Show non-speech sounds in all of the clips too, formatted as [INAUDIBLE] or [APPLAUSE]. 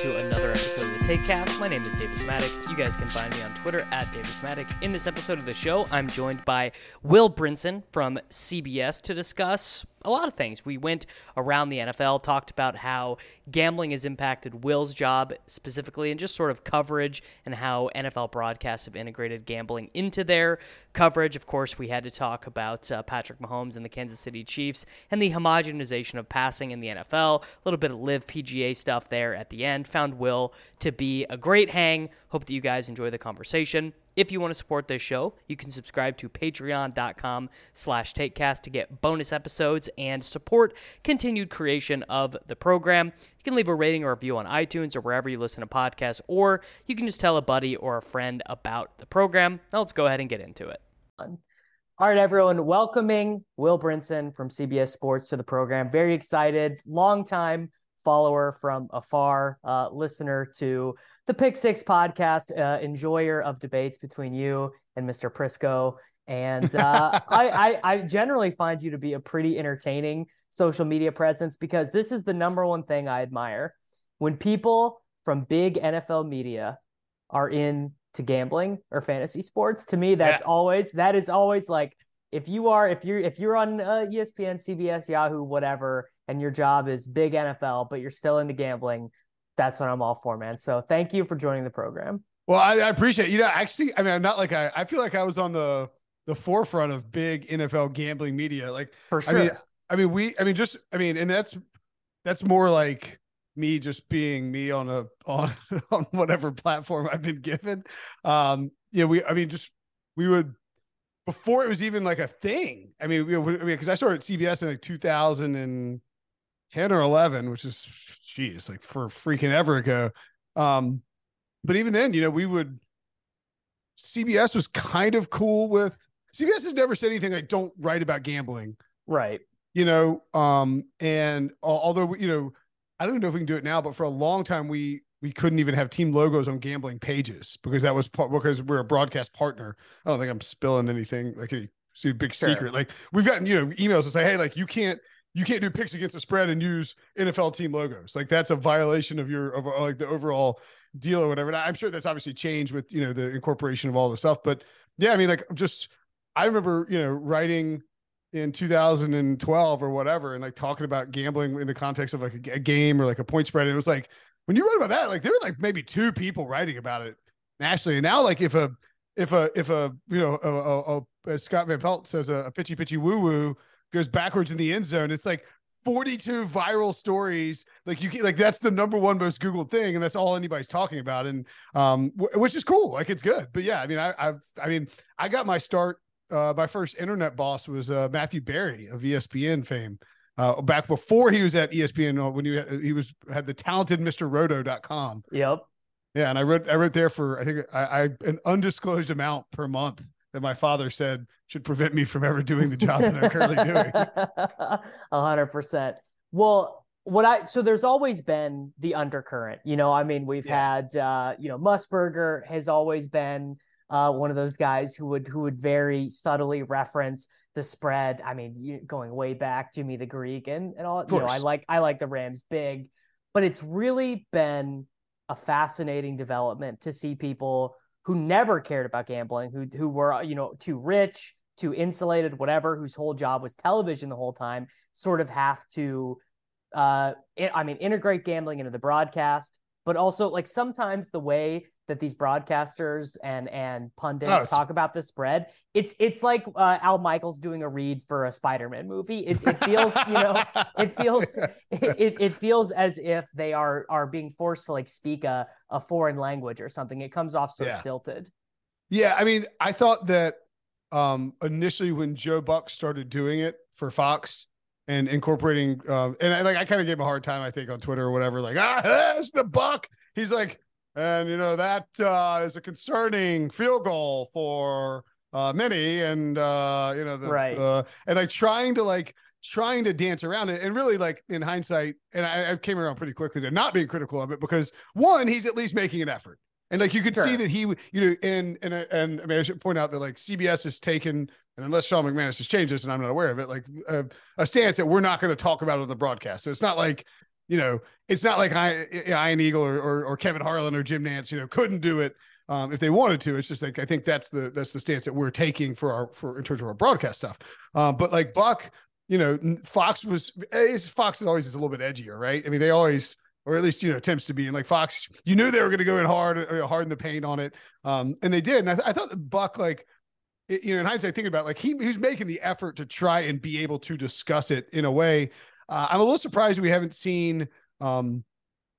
to another episode of the Taekcast. My name is Davis Mattek. You guys can find me on Twitter at Davis Mattek. In this episode of the show, I'm joined by Will Brinson from CBS to discuss a lot of things. We went around the NFL, talked about how gambling has impacted Will's job specifically, and just sort of coverage and how NFL broadcasts have integrated gambling into their coverage. Of course, we had to talk about uh, Patrick Mahomes and the Kansas City Chiefs and the homogenization of passing in the NFL. A little bit of LIV PGA stuff there at the end. Found Will to be a great hang. Hope that you guys enjoy the conversation. If you want to support this show, you can subscribe to patreon.com slash taekcast to get bonus episodes and support continued creation of the program. You can leave a rating or review on iTunes or wherever you listen to podcasts, or you can just tell a buddy or a friend about the program. Now let's go ahead and get into it. All right, everyone, welcoming Will Brinson from CBS Sports to the program. Very excited. Long time follower from afar, uh, listener to the Pick Six podcast, uh, enjoyer of debates between you and Mr. Prisco. And uh, [LAUGHS] I, I, I generally find you to be a pretty entertaining social media presence because this is the number one thing I admire when people from big NFL media are in to gambling or fantasy sports. To me, that's yeah. always that is always like if you are if you're if you're on uh, ESPN, CBS, Yahoo, whatever, and your job is big NFL, but you're still into gambling, that's what I'm all for, man. So thank you for joining the program. Well, I, I appreciate it. you know actually. I mean, I'm not like I. I feel like I was on the the forefront of big NFL gambling media. Like for sure. I mean, I mean, we. I mean, just. I mean, and that's that's more like me just being me on a on [LAUGHS] on whatever platform I've been given. Um, yeah, we. I mean, just we would before it was even like a thing. I mean, because I mean, because I started CBS in like 2000 and 10 or 11, which is, geez, like for freaking ever ago. Um, but even then, you know, we would, CBS was kind of cool with, CBS has never said anything like, don't write about gambling. Right. You know, um, and although, you know, I don't know if we can do it now, but for a long time, we, we couldn't even have team logos on gambling pages because that was part, because we're a broadcast partner. I don't think I'm spilling anything like a big sure. secret. Like we've gotten, you know, emails to say, Hey, like you can't, you can't do picks against the spread and use NFL team logos. Like that's a violation of your of like the overall deal or whatever. And I'm sure that's obviously changed with you know the incorporation of all the stuff. But yeah, I mean, like I'm just I remember you know writing in 2012 or whatever, and like talking about gambling in the context of like a, a game or like a point spread. And it was like when you wrote about that, like there were like maybe two people writing about it nationally. And now, like if a if a if a you know a, a, a as Scott Van Pelt says a, a pitchy pitchy woo woo goes backwards in the end zone. It's like 42 viral stories. Like you like that's the number one most Googled thing, and that's all anybody's talking about. And um, w- which is cool. Like it's good. But yeah, I mean, I, I've, I mean, I got my start. Uh, my first internet boss was uh, Matthew Berry of ESPN fame. Uh, back before he was at ESPN, uh, when he he was had the talented Mr. Roto.com. Yep. Yeah, and I wrote I wrote there for I think I, I an undisclosed amount per month that my father said should prevent me from ever doing the job that I'm currently doing. [LAUGHS] A hundred percent. Well, what I so there's always been the undercurrent. You know, I mean, we've yeah. had uh, you know, Musburger has always been uh, one of those guys who would who would very subtly reference the spread. I mean, you, going way back, Jimmy the Greek and and all. You know, I like I like the Rams big, but it's really been a fascinating development to see people who never cared about gambling, who who were you know too rich, too insulated, whatever, whose whole job was television the whole time, sort of have to, uh, I mean, integrate gambling into the broadcast, but also like sometimes the way that these broadcasters and and pundits Oh, talk about the spread, it's it's like uh, Al Michaels doing a read for a Spider-Man movie. It, it feels, you know, it feels [LAUGHS] it, it feels as if they are are being forced to like speak a a foreign language or something. It comes off so Yeah. stilted. Yeah, I mean, I thought that um initially when Joe Buck started doing it for Fox and incorporating um and I, like I kind of gave him a hard time, I think, on Twitter or whatever, like, ah, [LAUGHS] that's the Buck. He's like, and you know, that uh is a concerning field goal for uh many and uh you know the Right. uh, and like trying to like trying to dance around it. And really like in hindsight and I, I came around pretty quickly to not being critical of it because one he's at least making an effort. And like you could see that he you know and and and I mean I should point out that like CBS has taken and unless Sean McManus has changed this and I'm not aware of it like uh, a stance that we're not going to talk about on the broadcast. So it's not like you know it's not like I Ian Eagle or, or or Kevin Harlan or Jim Nantz you know couldn't do it um, if they wanted to. It's just like I think that's the that's the stance that we're taking for our for in terms of our broadcast stuff. Um, but like Buck, you know, Fox was Fox is always is a little bit edgier, right? I mean, they always or at least you know attempts to be and like Fox, you knew they were going to go in hard or hard in the paint on it, um, and they did. And I, th- I thought Buck like. You know, in hindsight, thinking about it, like he he's making the effort to try and be able to discuss it in a way. Uh, I'm a little surprised we haven't seen um,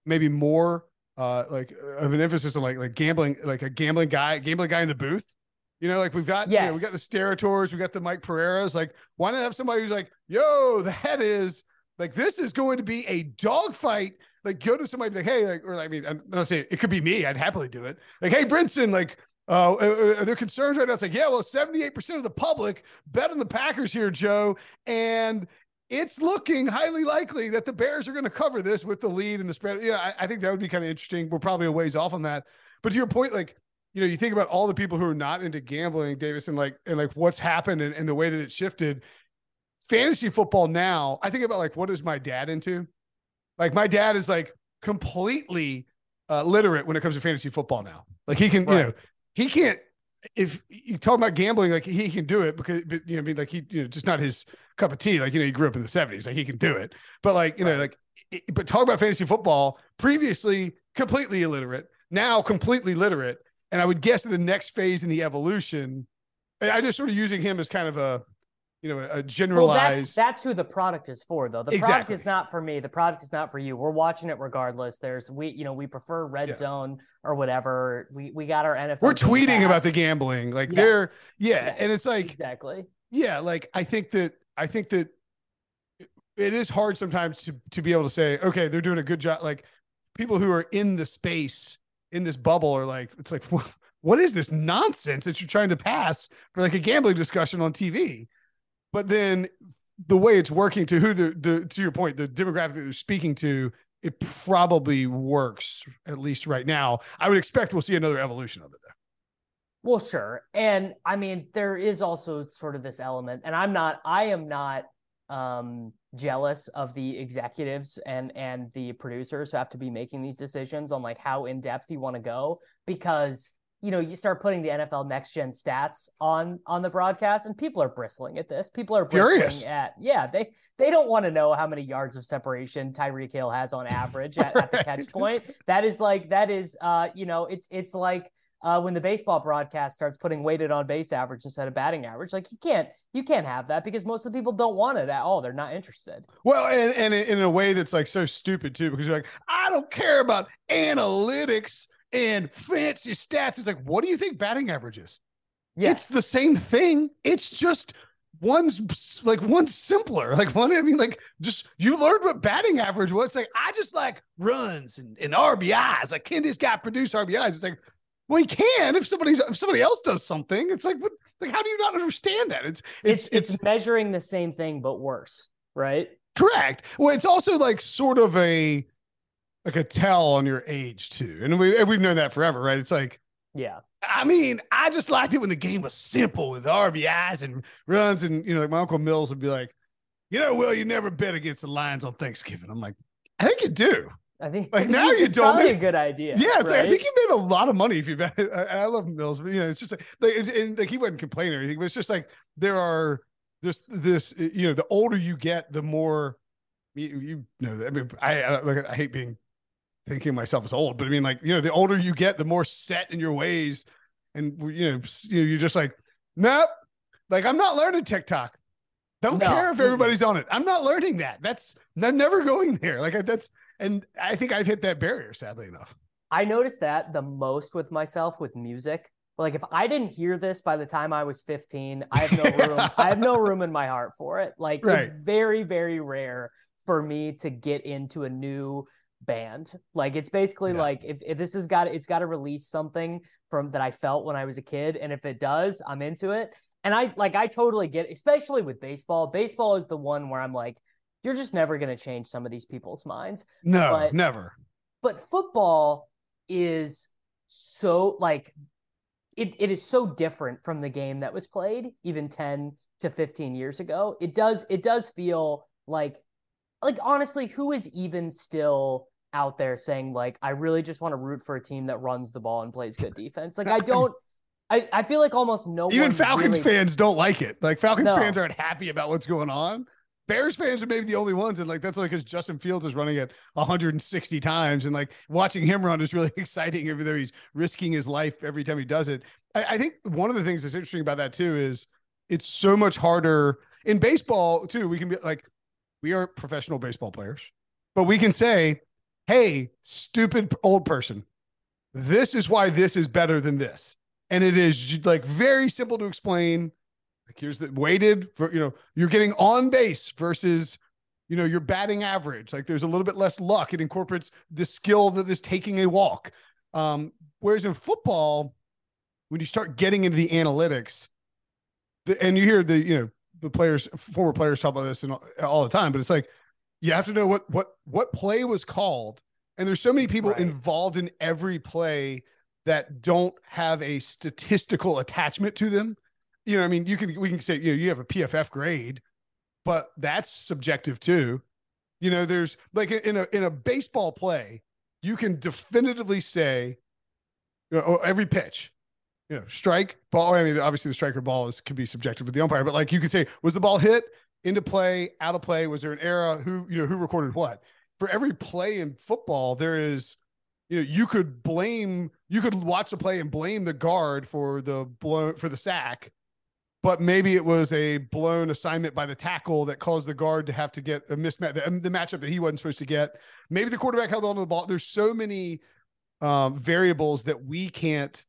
maybe more uh like of an emphasis on like like gambling like a gambling guy gambling guy in the booth you know like we've got you know, we got the Yes. Steratores we got the mike pereiras like why not have somebody who's like yo that is like this is going to be a dogfight like go to somebody like hey like or i mean i'm not saying it could be me i'd happily do it like hey brinson like uh, are there concerns right now? It's like, yeah, well, 78% of the public bet on the Packers here, Joe. And it's looking highly likely that the Bears are going to cover this with the lead and the spread. Yeah, I, I think that would be kind of interesting. We're probably a ways off on that. But to your point, like, you know, you think about all the people who are not into gambling, Davis, and like, and like what's happened and, and the way that it shifted. Fantasy football now, I think about like, what is my dad into? Like, my dad is like completely uh, literate when it comes to fantasy football now. Like, he can, you know, he can't if you talk about gambling, like he can do it because, but, you know, I mean, like he, you know, just not his cup of tea. Like, you know, he grew up in the seventies, like he can do it. But like, you know, like, it- but talk about fantasy football previously completely illiterate, now completely literate. And I would guess in the next phase in the evolution, I just sort of using him as kind of a, you know, a Well, generalized. that's that's who the product is for, though. The product is not for me. The product is not for you. We're watching it regardless. There's we, you know, we prefer red Yeah. zone or whatever. We we got our NFL. we're tweeting about the gambling. Like they're, Yes. yeah. And it's like, exactly. yeah like i think that i think that it is hard sometimes to to be able to say okay they're doing a good job. Like people who are in the space in this bubble are like it's like what, what is this nonsense that you're trying to pass for like a gambling discussion on tv but then the way it's working to who the, the to your point the demographic that they're speaking to it probably works at least right now. I would expect we'll see another evolution of it though Well, sure. And I mean, there is also sort of this element, and I'm not, I am not um jealous of the executives and and the producers who have to be making these decisions on like how in depth you want to go because you know you start putting the NFL next gen stats on on the broadcast and people are bristling at this people are bristling Furious. at yeah they they don't want to know how many yards of separation Tyreek Hill has on average at, at the [LAUGHS] catch point that is like that is uh you know it's it's like uh, when the baseball broadcast starts putting weighted on base average instead of batting average. Like you can't you can't have that because most of the people don't want it at all. They're not interested. Well, and, and in a way that's like so stupid too, because you're like, I don't care about analytics and fancy stats. It's like, what do you think batting average is? Yes. It's the same thing. It's just one's like one's simpler. [LAUGHS] Like one, I mean, like just you learned what batting average was. It's like, I just like runs and, and RBIs. Like, can this guy produce RBIs? It's like, well, he can if somebody's if somebody else does something. It's like, what, like, how do you not understand that? It's it's, it's it's measuring the same thing but worse, right? Correct. Well, it's also like sort of a like a tell on your age too, and we and we've known that forever, right? It's like, Yeah. I mean, I just liked it when the game was simple with RBIs and runs, and you know, like my uncle Mills would be like, you know, well, you never bet against the Lions on Thanksgiving. I'm like, I think you do. I think Like, I [LAUGHS] think now you don't make- a good idea. Yeah, it's like I think you made a lot of money if you bet. I, I love Mills, but you know, it's just like, like and like he wasn't complaining or anything, but it's just like there are there's this you know the older you get, the more you, you know. I mean, I, I like I hate being thinking myself as old, but I mean, like, you know, the older you get, the more set in your ways. And, you know, you're just like, nope, like, I'm not learning TikTok. Don't no. care if everybody's on it. I'm not learning that. That's, I'm never going there. Like, that's, and I think I've hit that barrier, sadly enough. I noticed that the most with myself with music. Like if I didn't hear this by the time I was 15, I have no [LAUGHS] room. I have no room in my heart for it. Like right. it's very, very rare for me to get into a new band. Like it's basically yeah. like if, if this has got it's got to release something from that I felt when I was a kid. And if it does, I'm into it. And I like I totally get it, especially with baseball. Baseball is the one where I'm like, you're just never gonna change some of these people's minds. No, but, never. But football is so like it, it is so different from the game that was played even 10 to 15 years ago. It does it does feel like like honestly, who is even still out there saying like I really just want to root for a team that runs the ball and plays good defense. Like I [LAUGHS] don't I, I feel like almost no even Falcons really... fans don't like it. Like Falcons no. fans aren't happy about what's going on. Bears fans are maybe the only ones, and like that's like because Justin Fields is running it 160 times, and like watching him run is really [LAUGHS] exciting. Even though he's risking his life every time he does it, I, I think one of the things that's interesting about that too is it's so much harder in baseball too. We can be like, we are professional baseball players, but we can say, "Hey, stupid old person, this is why this is better than this," and it is like very simple to explain like here's the weighted for you know you're getting on base versus you know your batting average. Like there's a little bit less luck. It incorporates the skill that is taking a walk. Um, whereas in football, when you start getting into the analytics, the, and you hear the you know the players, former players talk about this and all, all the time, but it's like you have to know what what what play was called, and there's so many people right. involved in every play that don't have a statistical attachment to them you know, I mean, you can we can say you know you have a PFF grade, but that's subjective too. You know, there's like in a in a baseball play, you can definitively say, you know, oh, every pitch, you know, strike ball. I mean, obviously the striker ball is can be subjective with the umpire, but like you could say, was the ball hit into play, out of play? Was there an error? Who you know who recorded what? For every play in football, there is you know you could blame you could watch a play and blame the guard for the blow for the sack but maybe it was a blown assignment by the tackle that caused the guard to have to get a mismatch, the, the matchup that he wasn't supposed to get. Maybe the quarterback held on to the ball. There's so many um, variables that we can't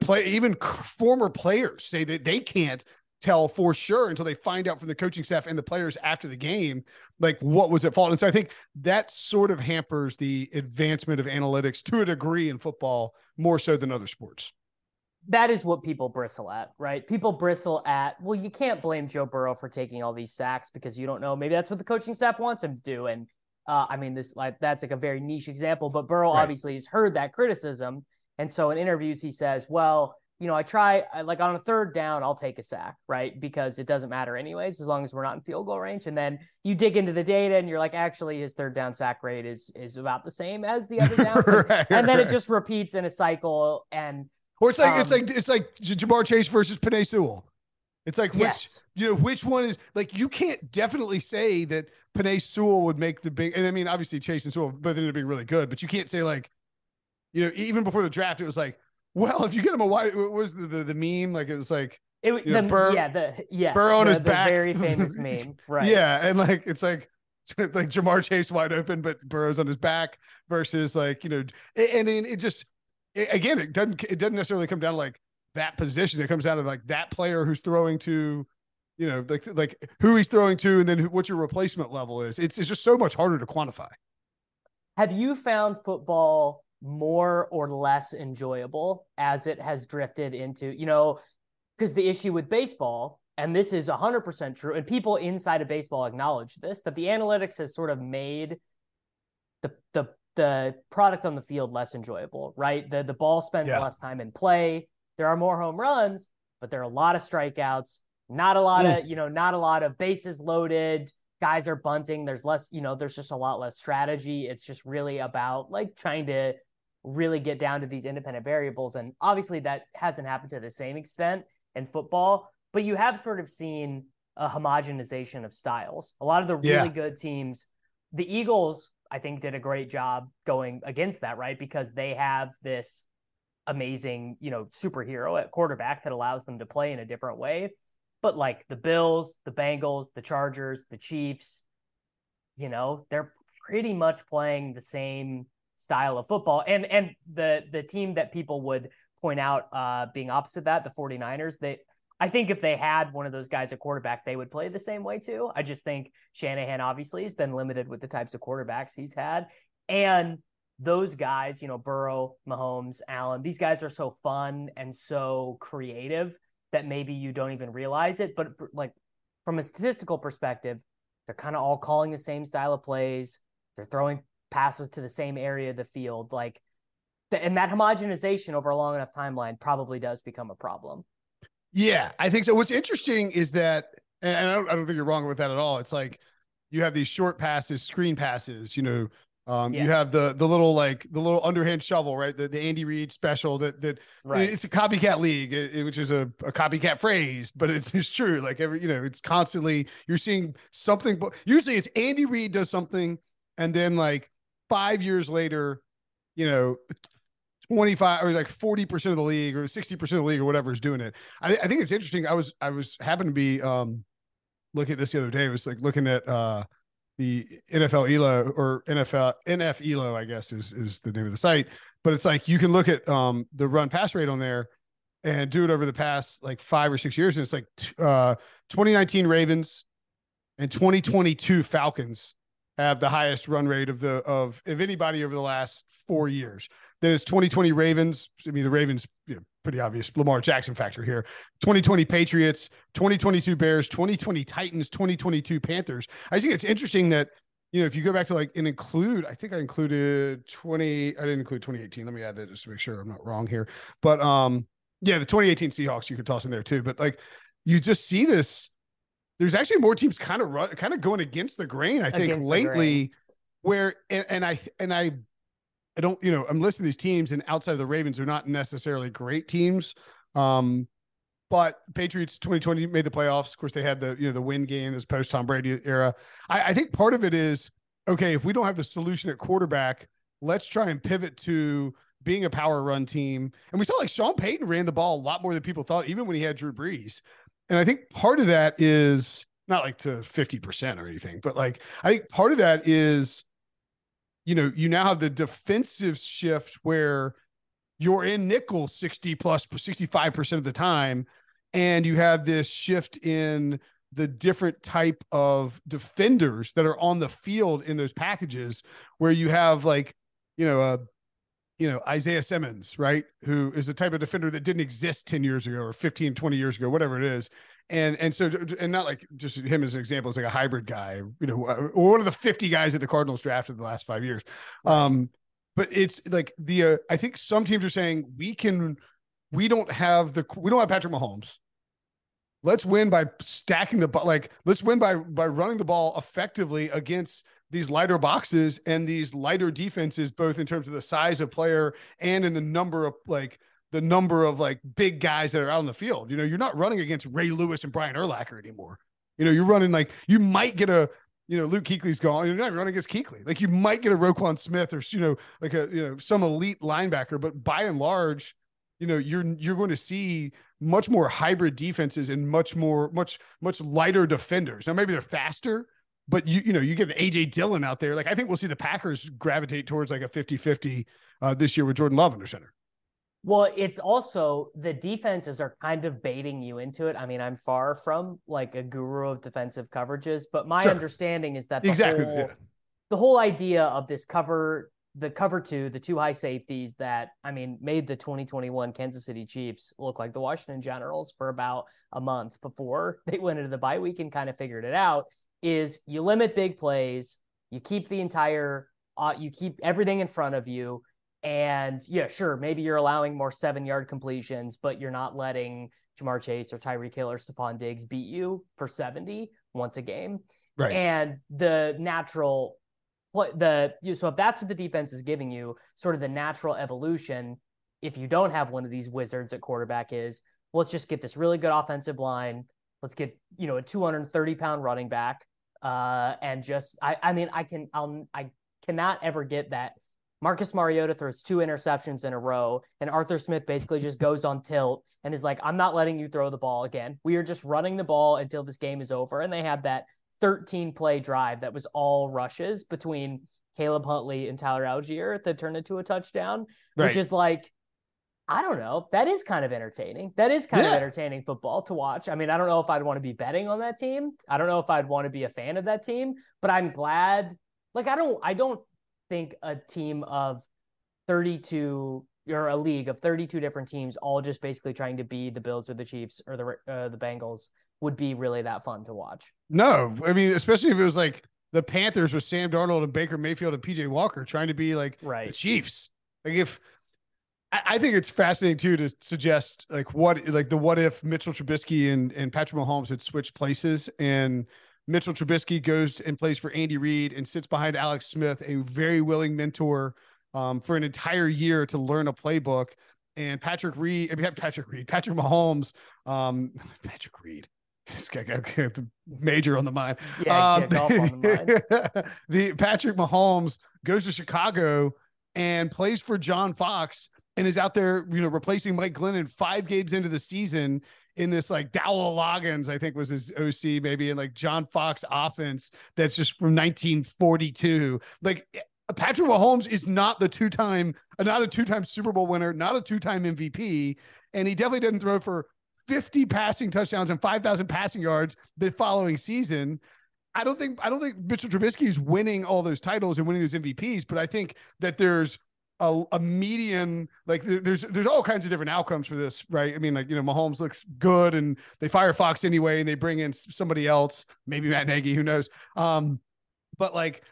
play. Even former players say that they can't tell for sure until they find out from the coaching staff and the players after the game, like what was at fault. And so I think that sort of hampers the advancement of analytics to a degree in football more so than other sports that is what people bristle at, right? People bristle at, well, you can't blame Joe Burrow for taking all these sacks because you don't know. Maybe that's what the coaching staff wants him to do. And uh, I mean, this like that's like a very niche example, but Burrow right. obviously has heard that criticism, and so in interviews he says, "Well, you know, I try like on a third down, I'll take a sack, right? Because it doesn't matter anyways, as long as we're not in field goal range. And then you dig into the data and you're like, actually, his third down sack rate is is about the same as the other [LAUGHS] downs. right, and then right. it just repeats in a cycle. And or it's like um, it's like it's like Ja'Marr Chase versus Penei Sewell. It's like which yes. you know which one is like you can't definitely say that Penei Sewell would make the big and I mean obviously Chase and Sewell both ended up being really good, but you can't say like you know even before the draft it was like well if you get him a wide what was the the, the meme like it was like it was the, Burr, yeah the yeah Burr on the, his the back very [LAUGHS] famous meme right yeah and like it's like [LAUGHS] like Ja'Marr Chase wide open but Burrow's on his back versus like you know and then it just again, it doesn't it doesn't necessarily come down to like that position. It comes down to like that player who's throwing to, you know, like like who he's throwing to, and then what your replacement level is. It's it's just so much harder to quantify. Have you found football more or less enjoyable as it has drifted into, you know, because the issue with baseball, and this is 100% true, and people inside of baseball acknowledge this, that the analytics has sort of made the the the product on the field less enjoyable, right? The the ball spends yeah. less time in play. There are more home runs, but there are a lot of strikeouts, not a lot mm. of, you know, not a lot of bases loaded. Guys are bunting. There's less, you know, there's just a lot less strategy. It's just really about like trying to really get down to these independent variables. And obviously that hasn't happened to the same extent in football, but you have sort of seen a homogenization of styles. A lot of the really yeah. good teams, the Eagles I think did a great job going against that, right? Because they have this amazing, you know, superhero at quarterback that allows them to play in a different way. But like the Bills, the Bengals, the Chargers, the Chiefs, you know, they're pretty much playing the same style of football. And and the the team that people would point out uh being opposite that, the 49ers, they I think if they had one of those guys at quarterback, they would play the same way too. I just think Shanahan obviously has been limited with the types of quarterbacks he's had. And those guys, you know, Burrow, Mahomes, Allen, these guys are so fun and so creative that maybe you don't even realize it. But for, like from a statistical perspective, they're kind of all calling the same style of plays. They're throwing passes to the same area of the field. Like, and that homogenization over a long enough timeline probably does become a problem. Yeah, I think so. What's interesting is that, and I don't, I don't think you're wrong with that at all. It's like you have these short passes, screen passes, you know, um, yes. You have the the little like the little underhand shovel, right? The the Andy Reid special that that right. it's a copycat league, it, which is a, a copycat phrase, but it's, it's true. Like every you know, it's constantly you're seeing something. But usually it's Andy Reid does something, and then like five years later, you know, 25 or like 40% of the league or 60% of the league or whatever is doing it. I, I think it's interesting. I was, I was happened to be, um, looking at this the other day. It was like looking at, uh, the NFL ELO or NFL NF ELO, I guess is, is the name of the site, but it's like, you can look at, um, the run pass rate on there and do it over the past like five or six years. And it's like, uh, 2019 Ravens and 2022 Falcons have the highest run rate of the, of, of anybody over the last four years. Then it's 2020 Ravens. I mean, the Ravens, you know, pretty obvious Lamar Jackson factor here. 2020 Patriots, 2022 Bears, 2020 Titans, 2022 Panthers. I think it's interesting that you know if you go back to like and include, I think I included 20. I didn't include 2018. Let me add that just to make sure I'm not wrong here. But um, yeah, the 2018 Seahawks you could toss in there too. But like you just see this. There's actually more teams kind of run, kind of going against the grain. I think against lately, where and, and I and I I don't, you know, I'm listing these teams, and outside of the Ravens, they're not necessarily great teams. Um, but Patriots 2020 made the playoffs. Of course, they had the you know the win game, this post Tom Brady era. I, I think part of it is okay if we don't have the solution at quarterback, let's try and pivot to being a power run team. And we saw like Sean Payton ran the ball a lot more than people thought, even when he had Drew Brees. And I think part of that is not like to 50% or anything, but like I think part of that is you know, you now have the defensive shift where you're in nickel 60 plus 65% of the time. And you have this shift in the different type of defenders that are on the field in those packages where you have like, you know, a, you know, Isaiah Simmons, right? Who is the type of defender that didn't exist 10 years ago or 15, 20 years ago, whatever it is and and so and not like just him as an example as like a hybrid guy you know one of the 50 guys that the cardinals drafted the last five years. Um but it's like the uh, i think some teams are saying we can we don't have the we don't have patrick mahomes. Let's win by stacking the like let's win by by running the ball effectively against these lighter boxes and these lighter defenses both in terms of the size of player and in the number of like the number of like big guys that are out on the field. You know, you're not running against Ray Lewis and Brian Urlacher anymore. You know, you're running like you might get a you know, Luke Kuechly's gone. You're not running against Kuechly. Like you might get a Roquan Smith or you know, like a you know some elite linebacker, but by and large, you know, you're you're going to see much more hybrid defenses and much more much much lighter defenders. Now maybe they're faster, but you you know you get an AJ Dillon out there. Like I think we'll see the Packers gravitate towards like a 50-50 uh, this year with Jordan Love under center. Well, it's also the defenses are kind of baiting you into it. I mean, I'm far from like a guru of defensive coverages, but my sure. understanding is that the exactly whole, yeah. the whole idea of this cover, the cover two, the two high safeties that I mean made the 2021 Kansas City Chiefs look like the Washington Generals for about a month before [LAUGHS] they went into the bye week and kind of figured it out. Is you limit big plays, you keep the entire, uh, you keep everything in front of you and yeah, sure, maybe you're allowing more seven yard completions, but you're not letting Ja'Marr Chase or Tyreek Hill or Stefon Diggs beat you for 70 once a game. Right. And the natural the so if that's what the defense is giving you, sort of the natural evolution, if you don't have one of these wizards at quarterback is let's just get this really good offensive line. Let's get, you know, a 230 pound running back. Uh, and just I I mean I can I'll I cannot ever get that. Marcus Mariota throws two interceptions in a row, and Arthur Smith basically just goes on tilt and is like, I'm not letting you throw the ball again. We are just running the ball until this game is over. And they had that 13 play drive that was all rushes between Caleb Huntley and Tyler Allgeier that turned into a touchdown, Right. which is like, I don't know. That is kind of entertaining. That is kind Yeah. of entertaining football to watch. I mean, I don't know if I'd want to be betting on that team. I don't know if I'd want to be a fan of that team, but I'm glad. Like, I don't, I don't think a team of 32 or a league of 32 different teams, all just basically trying to be the Bills or the Chiefs or the uh, the Bengals, would be really that fun to watch. No, I mean, especially if it was like the Panthers with Sam Darnold and Baker Mayfield and PJ Walker trying to be like the Chiefs. Like if I, I think it's fascinating too to suggest like what like the what if Mitchell Trubisky and, and Patrick Mahomes had switched places and Mitchell Trubisky goes and plays for Andy Reid and sits behind Alex Smith, a very willing mentor um, for an entire year to learn a playbook. And Patrick Reed, I [LAUGHS] mean, Patrick Reed, Patrick Mahomes, um, [LAUGHS] Patrick Reed, [LAUGHS] this guy got the major on the mind. Yeah, Um, yeah, golf on the mind. the Patrick Mahomes goes to Chicago and plays for John Fox and is out there, you know, replacing Mike Glennon five games into the season in this like Dowell Loggains, I think was his OC, maybe in like John Fox offense that's just from 1942. Like eh, Patrick Mahomes is not the two-time, uh, not a two-time Super Bowl winner, not a two-time MVP, and he definitely didn't throw for 50 passing touchdowns and 5,000 passing yards the following season. I don't think I don't think Mitchell Trubisky is winning all those titles and winning those MVPs, but I think that there's a, a median like there's there's all kinds of different outcomes for this, right? I mean, like you know, Mahomes looks good and they fire Fox anyway, and they bring in somebody else, maybe Matt Nagy, who knows? Um, but like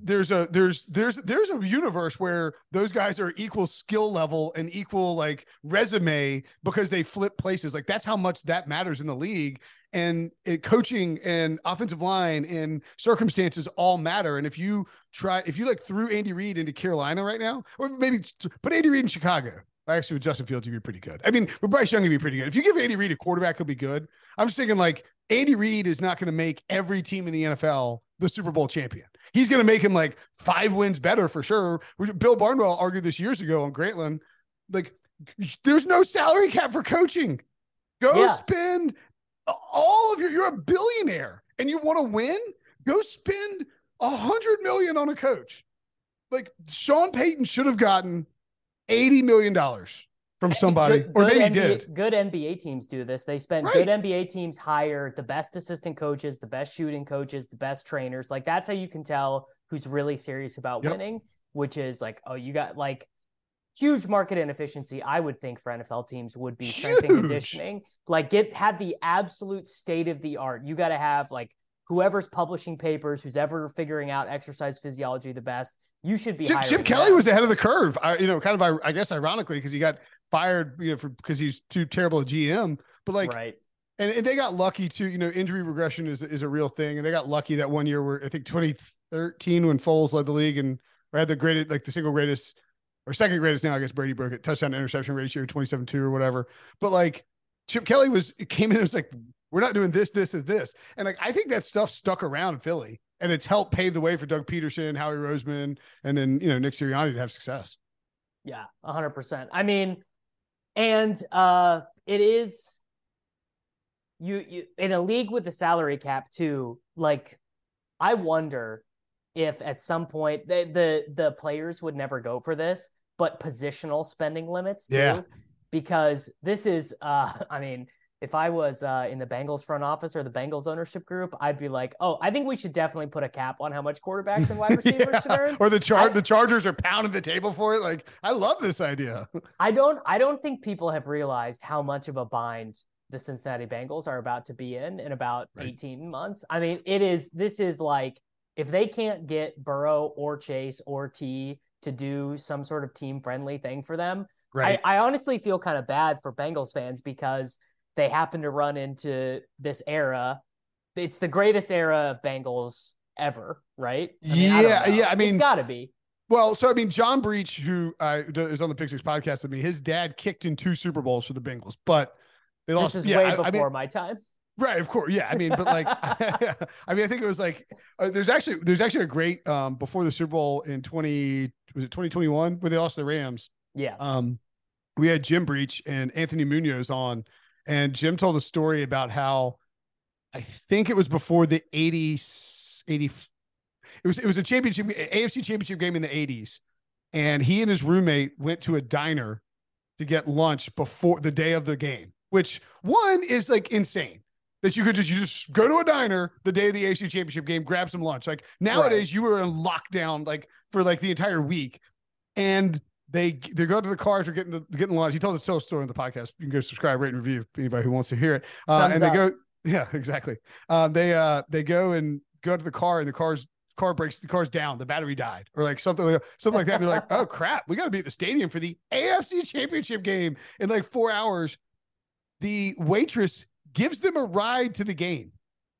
there's a there's there's there's a universe where those guys are equal skill level and equal like resume because they flip places. Like that's how much that matters in the league. And it, coaching and offensive line and circumstances all matter. And if you try if you like threw Andy Reid into Carolina right now or maybe put Andy Reid in Chicago. I actually with Justin Fields he'd be pretty good. I mean with Bryce Young he'd be pretty good. If you give Andy Reid a quarterback he'll be good. I'm just thinking like Andy Reid is not going to make every team in the NFL the Super Bowl champion. He's going to make him like five wins better for sure. Bill Barnwell argued this years ago on Grantland. Like, there's no salary cap for coaching. Go Yeah. spend all of your. You're a billionaire and you want to win. Go spend a hundred million on a coach. Like Sean Payton should have gotten eighty million dollars from somebody, Good- or good maybe NBA did. Good NBA teams do this. They spend Right. good NBA teams hire the best assistant coaches, the best shooting coaches, the best trainers. Like that's how you can tell who's really serious about Yep. winning, which is like, oh, you got like huge market inefficiency. I would think for NFL teams would be strength and conditioning. Like get have the absolute state of the art. You got to have like whoever's publishing papers, who's ever figuring out exercise physiology the best. You should be. Chip, Chip Kelly was ahead of the curve. I, you know, kind of, I guess, ironically, because he got fired, you know, because he's too terrible a GM. But like, right. and, and they got lucky too. You know, injury regression is is a real thing, and they got lucky that one year where I think 2013 when Foles led the league and had the greatest, like the single greatest or second greatest now. I guess Brady broke it touchdown to interception ratio 27-2 or whatever. But like Chip Kelly was it came in and was like, we're not doing this, this, and this, and like I think that stuff stuck around Philly. And it's helped pave the way for Doug Pederson, Howie Roseman, and then you know Nick Sirianni to have success. Yeah, a hundred percent. I mean, and uh it is you you in a league with a salary cap too, like I wonder if at some point the the, the players would never go for this, but positional spending limits too. Yeah. Because this is uh [LAUGHS] I mean, if I was uh, in the Bengals front office or the Bengals ownership group, I'd be like, "Oh, I think we should definitely put a cap on how much quarterbacks and wide [LAUGHS] receivers should earn." Or the char- I- the Chargers are pounding the table for it. Like I love this idea. [LAUGHS] I don't I don't think people have realized how much of a bind the Cincinnati Bengals are about to be in in about Right. 18 months. I mean, it is this is like if they can't get Burrow or Chase or Tee to do some sort of team friendly thing for them, Right. I, I honestly feel kind of bad for Bengals fans because they happen to run into this era. It's the greatest era of Bengals ever, right? I don't Yeah, know. yeah, I mean- it's got to be. Well, so I mean, John Breech, who uh, is on the Pick Six podcast with me, his dad kicked in two Super Bowls for the Bengals, but they lost. This is yeah, way I- before I mean, my time. Right, of course. Yeah, I mean, but like, [LAUGHS] I mean, I think it was like uh, there's actually there's actually a great um before the Super Bowl in twenty was it twenty twenty one where they lost the Rams. Yeah. Um, we had Jim Breech and Anthony Munoz on, and Jim told a story about how I think it was before the 80s, 80. It was it was a championship AFC championship game in the 80s, and he and his roommate went to a diner to get lunch before the day of the game, which one is like insane that you could just you just go to a diner the day of the AFC Championship game, grab some lunch. Like nowadays, right. you were in lockdown like for like the entire week, and they they go to the cars or getting the getting lunch. He told us tell a story in the podcast. You can go subscribe, rate, and review anybody who wants to hear it. Uh, and they up. go, yeah, [LAUGHS] exactly. Um, they uh they go and go to the car, and the car's car breaks the car's down the battery died or like something like something like that they're like [LAUGHS] oh crap we got to be at the stadium for the afc championship game in like four hours the waitress gives them a ride to the game.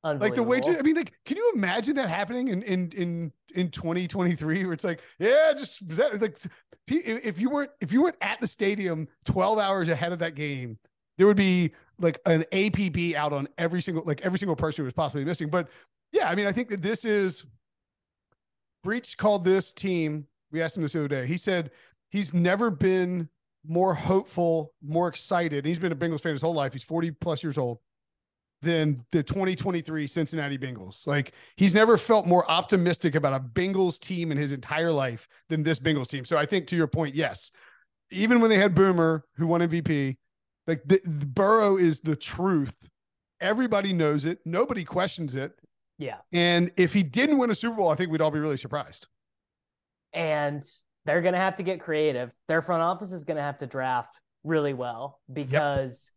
Like the waitress, I mean, like, can you imagine that happening in in in in 2023? Where it's like, yeah, just like if you weren't if you weren't at the stadium 12 hours ahead of that game, there would be like an APB out on every single like every single person who was possibly missing. But yeah, I mean, I think that this is Breech called this team. We asked him this the other day. He said he's never been more hopeful, more excited. He's been a Bengals fan his whole life. He's 40 plus years old than the 2023 Cincinnati Bengals. Like he's never felt more optimistic about a Bengals team in his entire life than this Bengals team. So I think to your point, yes, even when they had Boomer who won MVP, like the, the Burrow is the truth. Everybody knows it. Nobody questions it. Yeah. And if he didn't win a Super Bowl, I think we'd all be really surprised. And they're going to have to get creative. Their front office is going to have to draft really well because.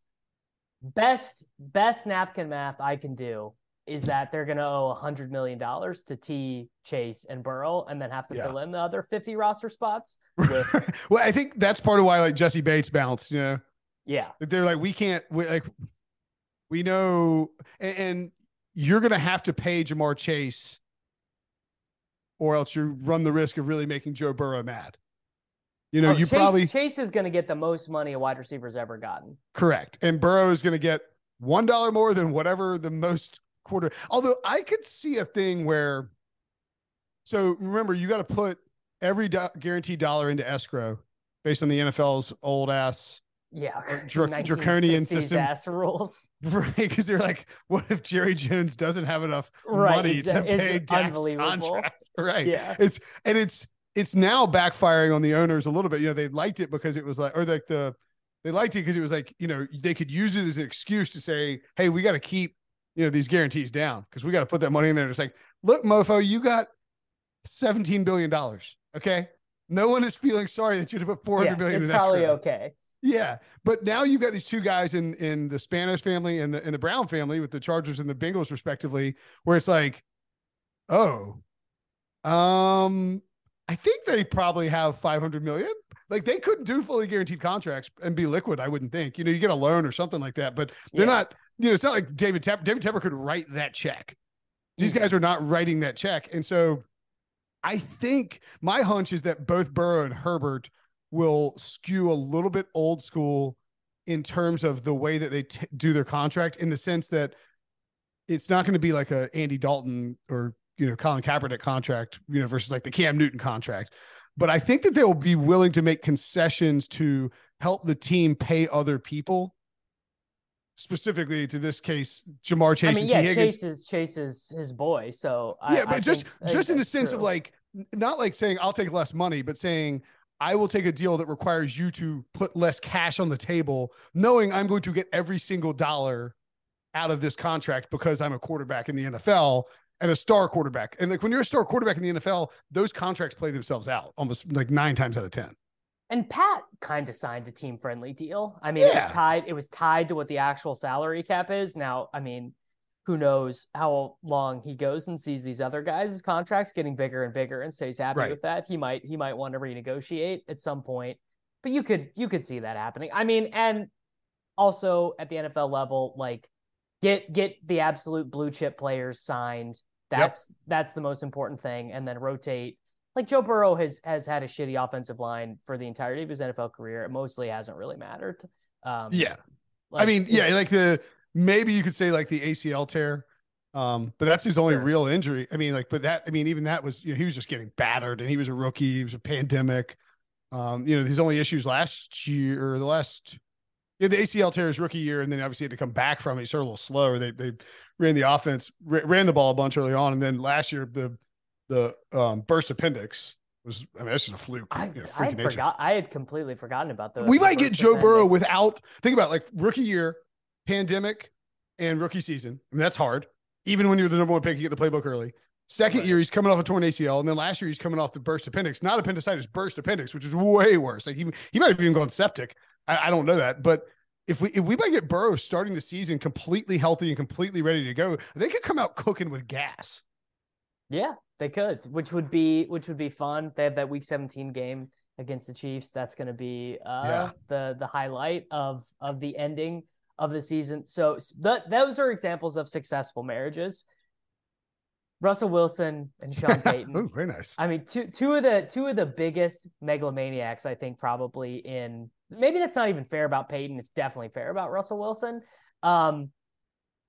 Best best napkin math I can do is that they're going to owe a hundred million dollars to Tee, Chase, and Burrow, and then have to yeah. fill in the other fifty roster spots. With... [LAUGHS] well, I think that's part of why like Jesse Bates bounced. You know, yeah, they're like we can't we, like we know, and, and you're going to have to pay Ja'Marr Chase or else you run the risk of really making Joe Burrow mad. You know, oh, you Chase, probably Chase is going to get the most money a wide receiver's ever gotten. Correct, and Burrow is going to get one dollar more than whatever the most quarter. Although I could see a thing where, so remember, you got to put every do- guaranteed dollar into escrow based on the NFL's old ass yeah uh, dra- draconian system ass rules [LAUGHS] right because they're like what if jerry jones doesn't have enough right. money to pay Dak's contract [LAUGHS] right yeah it's and it's it's now backfiring on the owners a little bit. You know they liked it because it was like or like the they liked it because it was like you know they could use it as an excuse to say hey we got to keep you know these guarantees down because we got to put that money in there it's like look mofo you got 17 billion dollars okay? No one is feeling sorry that you had to put 400 yeah, billion it's in probably escrow. okay. Yeah, but now you've got these two guys in in the Spanos family and the in the Brown family with the Chargers and the Bengals respectively, where it's like, oh, um, I think they probably have 500 million. Like they couldn't do fully guaranteed contracts and be liquid. I wouldn't think. You know, you get a loan or something like that, but they're yeah. not. You know, it's not like David Tepper. David Tepper could write that check. These mm-hmm. guys are not writing that check, and so I think my hunch is that both Burrow and Herbert will skew a little bit old school in terms of the way that they t- do their contract in the sense that it's not going to be like a Andy Dalton or you know Colin Kaepernick contract, you know, versus like the Cam Newton contract. But I think that they'll be willing to make concessions to help the team pay other people. Specifically to this case, Ja'Marr Chase. I mean, yeah, Chase is Chase is his boy. So yeah, I, but I just think, just in the uh, sense true. of like not like saying I'll take less money, but saying I will take a deal that requires you to put less cash on the table, knowing I'm going to get every single dollar out of this contract because I'm a quarterback in the NFL and a star quarterback. And like when you're a star quarterback in the NFL, those contracts play themselves out almost like nine times out of 10. And Pat kind of signed a team friendly deal. I mean, yeah. it was tied, it was tied to what the actual salary cap is. Now, I mean, who knows how long he goes and sees these other guys' his contracts getting bigger and bigger and stays happy right. with that. He might he might want to renegotiate at some point. But you could you could see that happening. I mean, and also at the NFL level, like get get the absolute blue chip players signed. That's yep. that's the most important thing. And then rotate. Like Joe Burrow has has had a shitty offensive line for the entirety of his NFL career. It mostly hasn't really mattered. Um, yeah. Like, I mean, yeah, like the maybe you could say like the ACL tear. Um, but that's his only sure. real injury. I mean, like, but that, I mean, even that was, you know, he was just getting battered and he was a rookie. He was a pandemic. Um, you know, his only issues last year or the last, yeah, the ACL tear his rookie year, and then obviously had to come back from it. He started a little slower. They they ran the offense, ran the ball a bunch early on, and then last year the the um, burst appendix was. I mean, that's just a fluke. I, you know, I had forgot. I had completely forgotten about those. We might get Joe appendix. Burrow without. Think about it, like rookie year, pandemic, and rookie season. I mean, that's hard. Even when you're the number one pick, you get the playbook early. Second right. year, he's coming off a torn ACL, and then last year he's coming off the burst appendix, not appendicitis, burst appendix, which is way worse. Like he he might have even gone septic. I, I don't know that, but if we if we might get Burrow starting the season completely healthy and completely ready to go, they could come out cooking with gas. Yeah, they could, which would be which would be fun. They have that Week 17 game against the Chiefs. That's going to be uh, yeah. the the highlight of of the ending of the season. So th- those are examples of successful marriages. Russell Wilson and [LAUGHS] Sean Payton. oh, very nice. I mean, two two of the two of the biggest megalomaniacs, I think, probably in maybe that's not even fair about Payton. It's definitely fair about Russell Wilson. Um,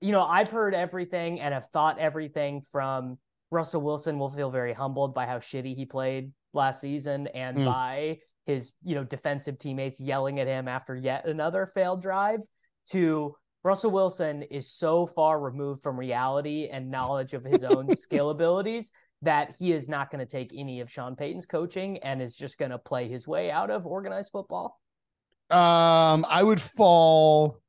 you know, I've heard everything and have thought everything from Russell Wilson will feel very humbled by how shitty he played last season and mm. by his, you know, defensive teammates yelling at him after yet another failed drive to Russell Wilson is so far removed from reality and knowledge of his own [LAUGHS] skill abilities that he is not going to take any of Sean Payton's coaching and is just going to play his way out of organized football? Um, I would fall,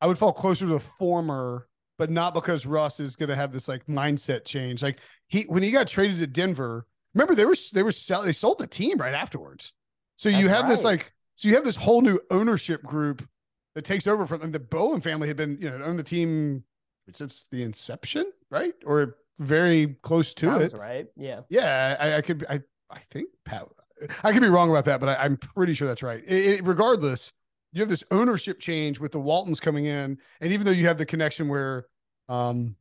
I would fall closer to the former, but not because Russ is going to have this like mindset change. Like he, when he got traded to Denver, remember they were they were sell, they sold the team right afterwards. So That's you have right. this like, so you have this whole new ownership group that takes over from them. The Bowlen family had been, you know, owned the team since the inception, right? Or very close to Sounds it. Right. Yeah. Yeah. I, I, could, I, I think Pat, I could be wrong about that, but I, am pretty sure that's right. It, it, regardless, you have this ownership change with the Waltons coming in. And even though you have the connection where um,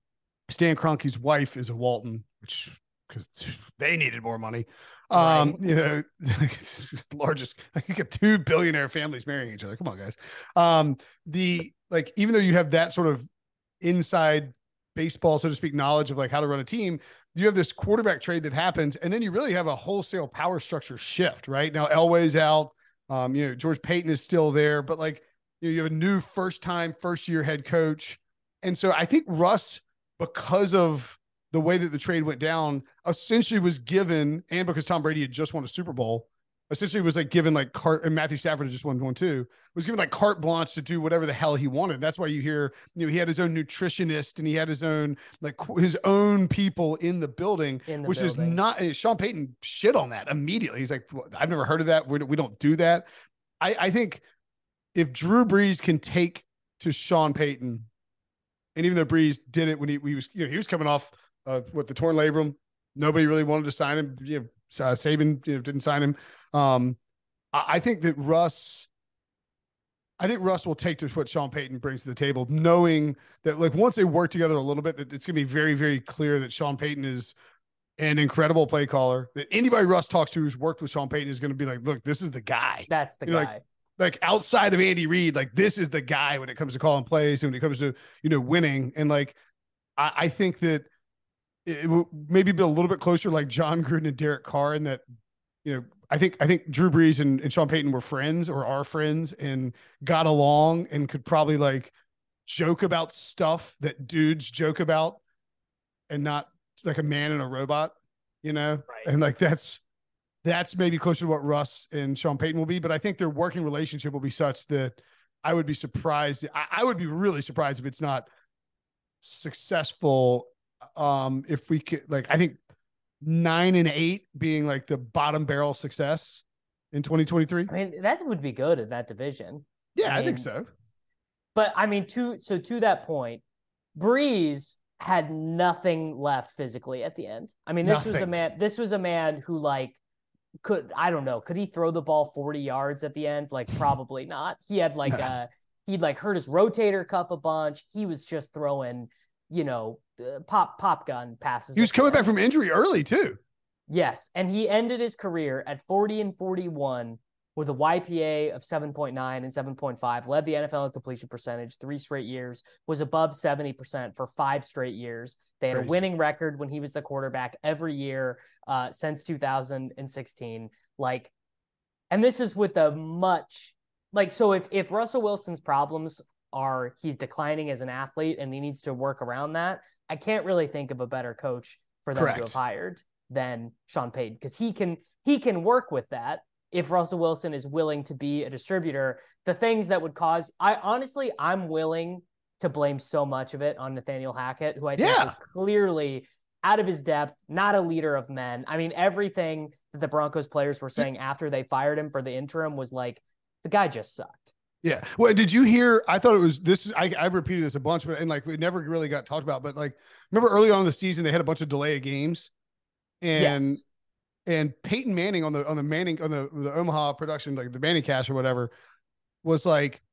Stan Kroenke's wife is a Walton, which because they needed more money. Um, right. you know, [LAUGHS] largest like you get two billionaire families marrying each other. Come on, guys. Um, the like, even though you have that sort of inside baseball, so to speak, knowledge of like how to run a team, you have this quarterback trade that happens, and then you really have a wholesale power structure shift. Right now, Elway's out. Um, you know, George Paton is still there, but like you, know, you have a new first time, first year head coach, and so I think Russ, because of the way that the trade went down essentially was given, and because Tom Brady had just won a Super Bowl, essentially was like given like cart and Matthew Stafford had just won one too, was given like carte blanche to do whatever the hell he wanted. That's why you hear, you know, he had his own nutritionist and he had his own like his own people in the building, in the which building. is not eh, Sean Payton shit on that immediately. He's like, I've never heard of that. We, we don't do that. I, I think if Drew Brees can take to Sean Payton, and even though Brees did it when he, he was, you know, he was coming off uh, with the torn labrum. Nobody really wanted to sign him. You know, uh, Saban you know, didn't sign him. Um, I, I think that Russ. I think Russ will take to what Sean Payton brings to the table, knowing that like once they work together a little bit, that it's gonna be very, very clear that Sean Payton is an incredible play caller. That anybody Russ talks to who's worked with Sean Payton is gonna be like, look, this is the guy. That's the you guy. Know, like, like outside of Andy Reid, like this is the guy when it comes to calling plays and when it comes to you know winning. And like I, I think that it will maybe be a little bit closer like Jon Gruden and Derek Carr in that, you know, I think I think Drew Brees and, and Sean Payton were friends or are friends and got along and could probably like joke about stuff that dudes joke about and not like a man and a robot, you know? Right. And like that's that's maybe closer to what Russ and Sean Payton will be. But I think their working relationship will be such that I would be surprised. I, I would be really surprised if it's not successful um if we could like i think nine and eight being like the bottom barrel success in 2023 i mean that would be good in that division. Yeah i, mean, think so. but i mean to so to that point Brees had nothing left physically at the end. I mean this nothing. was a man this was a man who like could i don't know could he throw the ball 40 yards at the end? Like [LAUGHS] probably not. He had like a he'd like hurt his rotator cuff a bunch. He was just throwing you know uh, pop pop gun passes. He was coming back from injury early too. Yes, and he ended his career at 40 and 41 with a YPA of 7.9 and 7.5, led the NFL in completion percentage three straight years, was above 70% for five straight years. They had Crazy. a winning record when he was the quarterback every year uh, since 2016. Like, and this is with a much like so if if Russell Wilson's problems are he's declining as an athlete and he needs to work around that, I can't really think of a better coach for them Correct. to have hired than Sean Payton because he can he can work with that if Russell Wilson is willing to be a distributor. The things that would cause I honestly I'm willing to blame so much of it on Nathaniel Hackett, who I think Yeah. is clearly out of his depth, not a leader of men. I mean, everything that the Broncos players were saying after they fired him for the interim was like, the guy just sucked. Yeah. Well, did you hear? I thought it was this. I, I repeated this a bunch, but and like it never really got talked about. But like, remember early on in the season, they had a bunch of delay of games, and yes. and Peyton Manning on the on the Manning on the the Omaha production, like the ManningCast or whatever, was like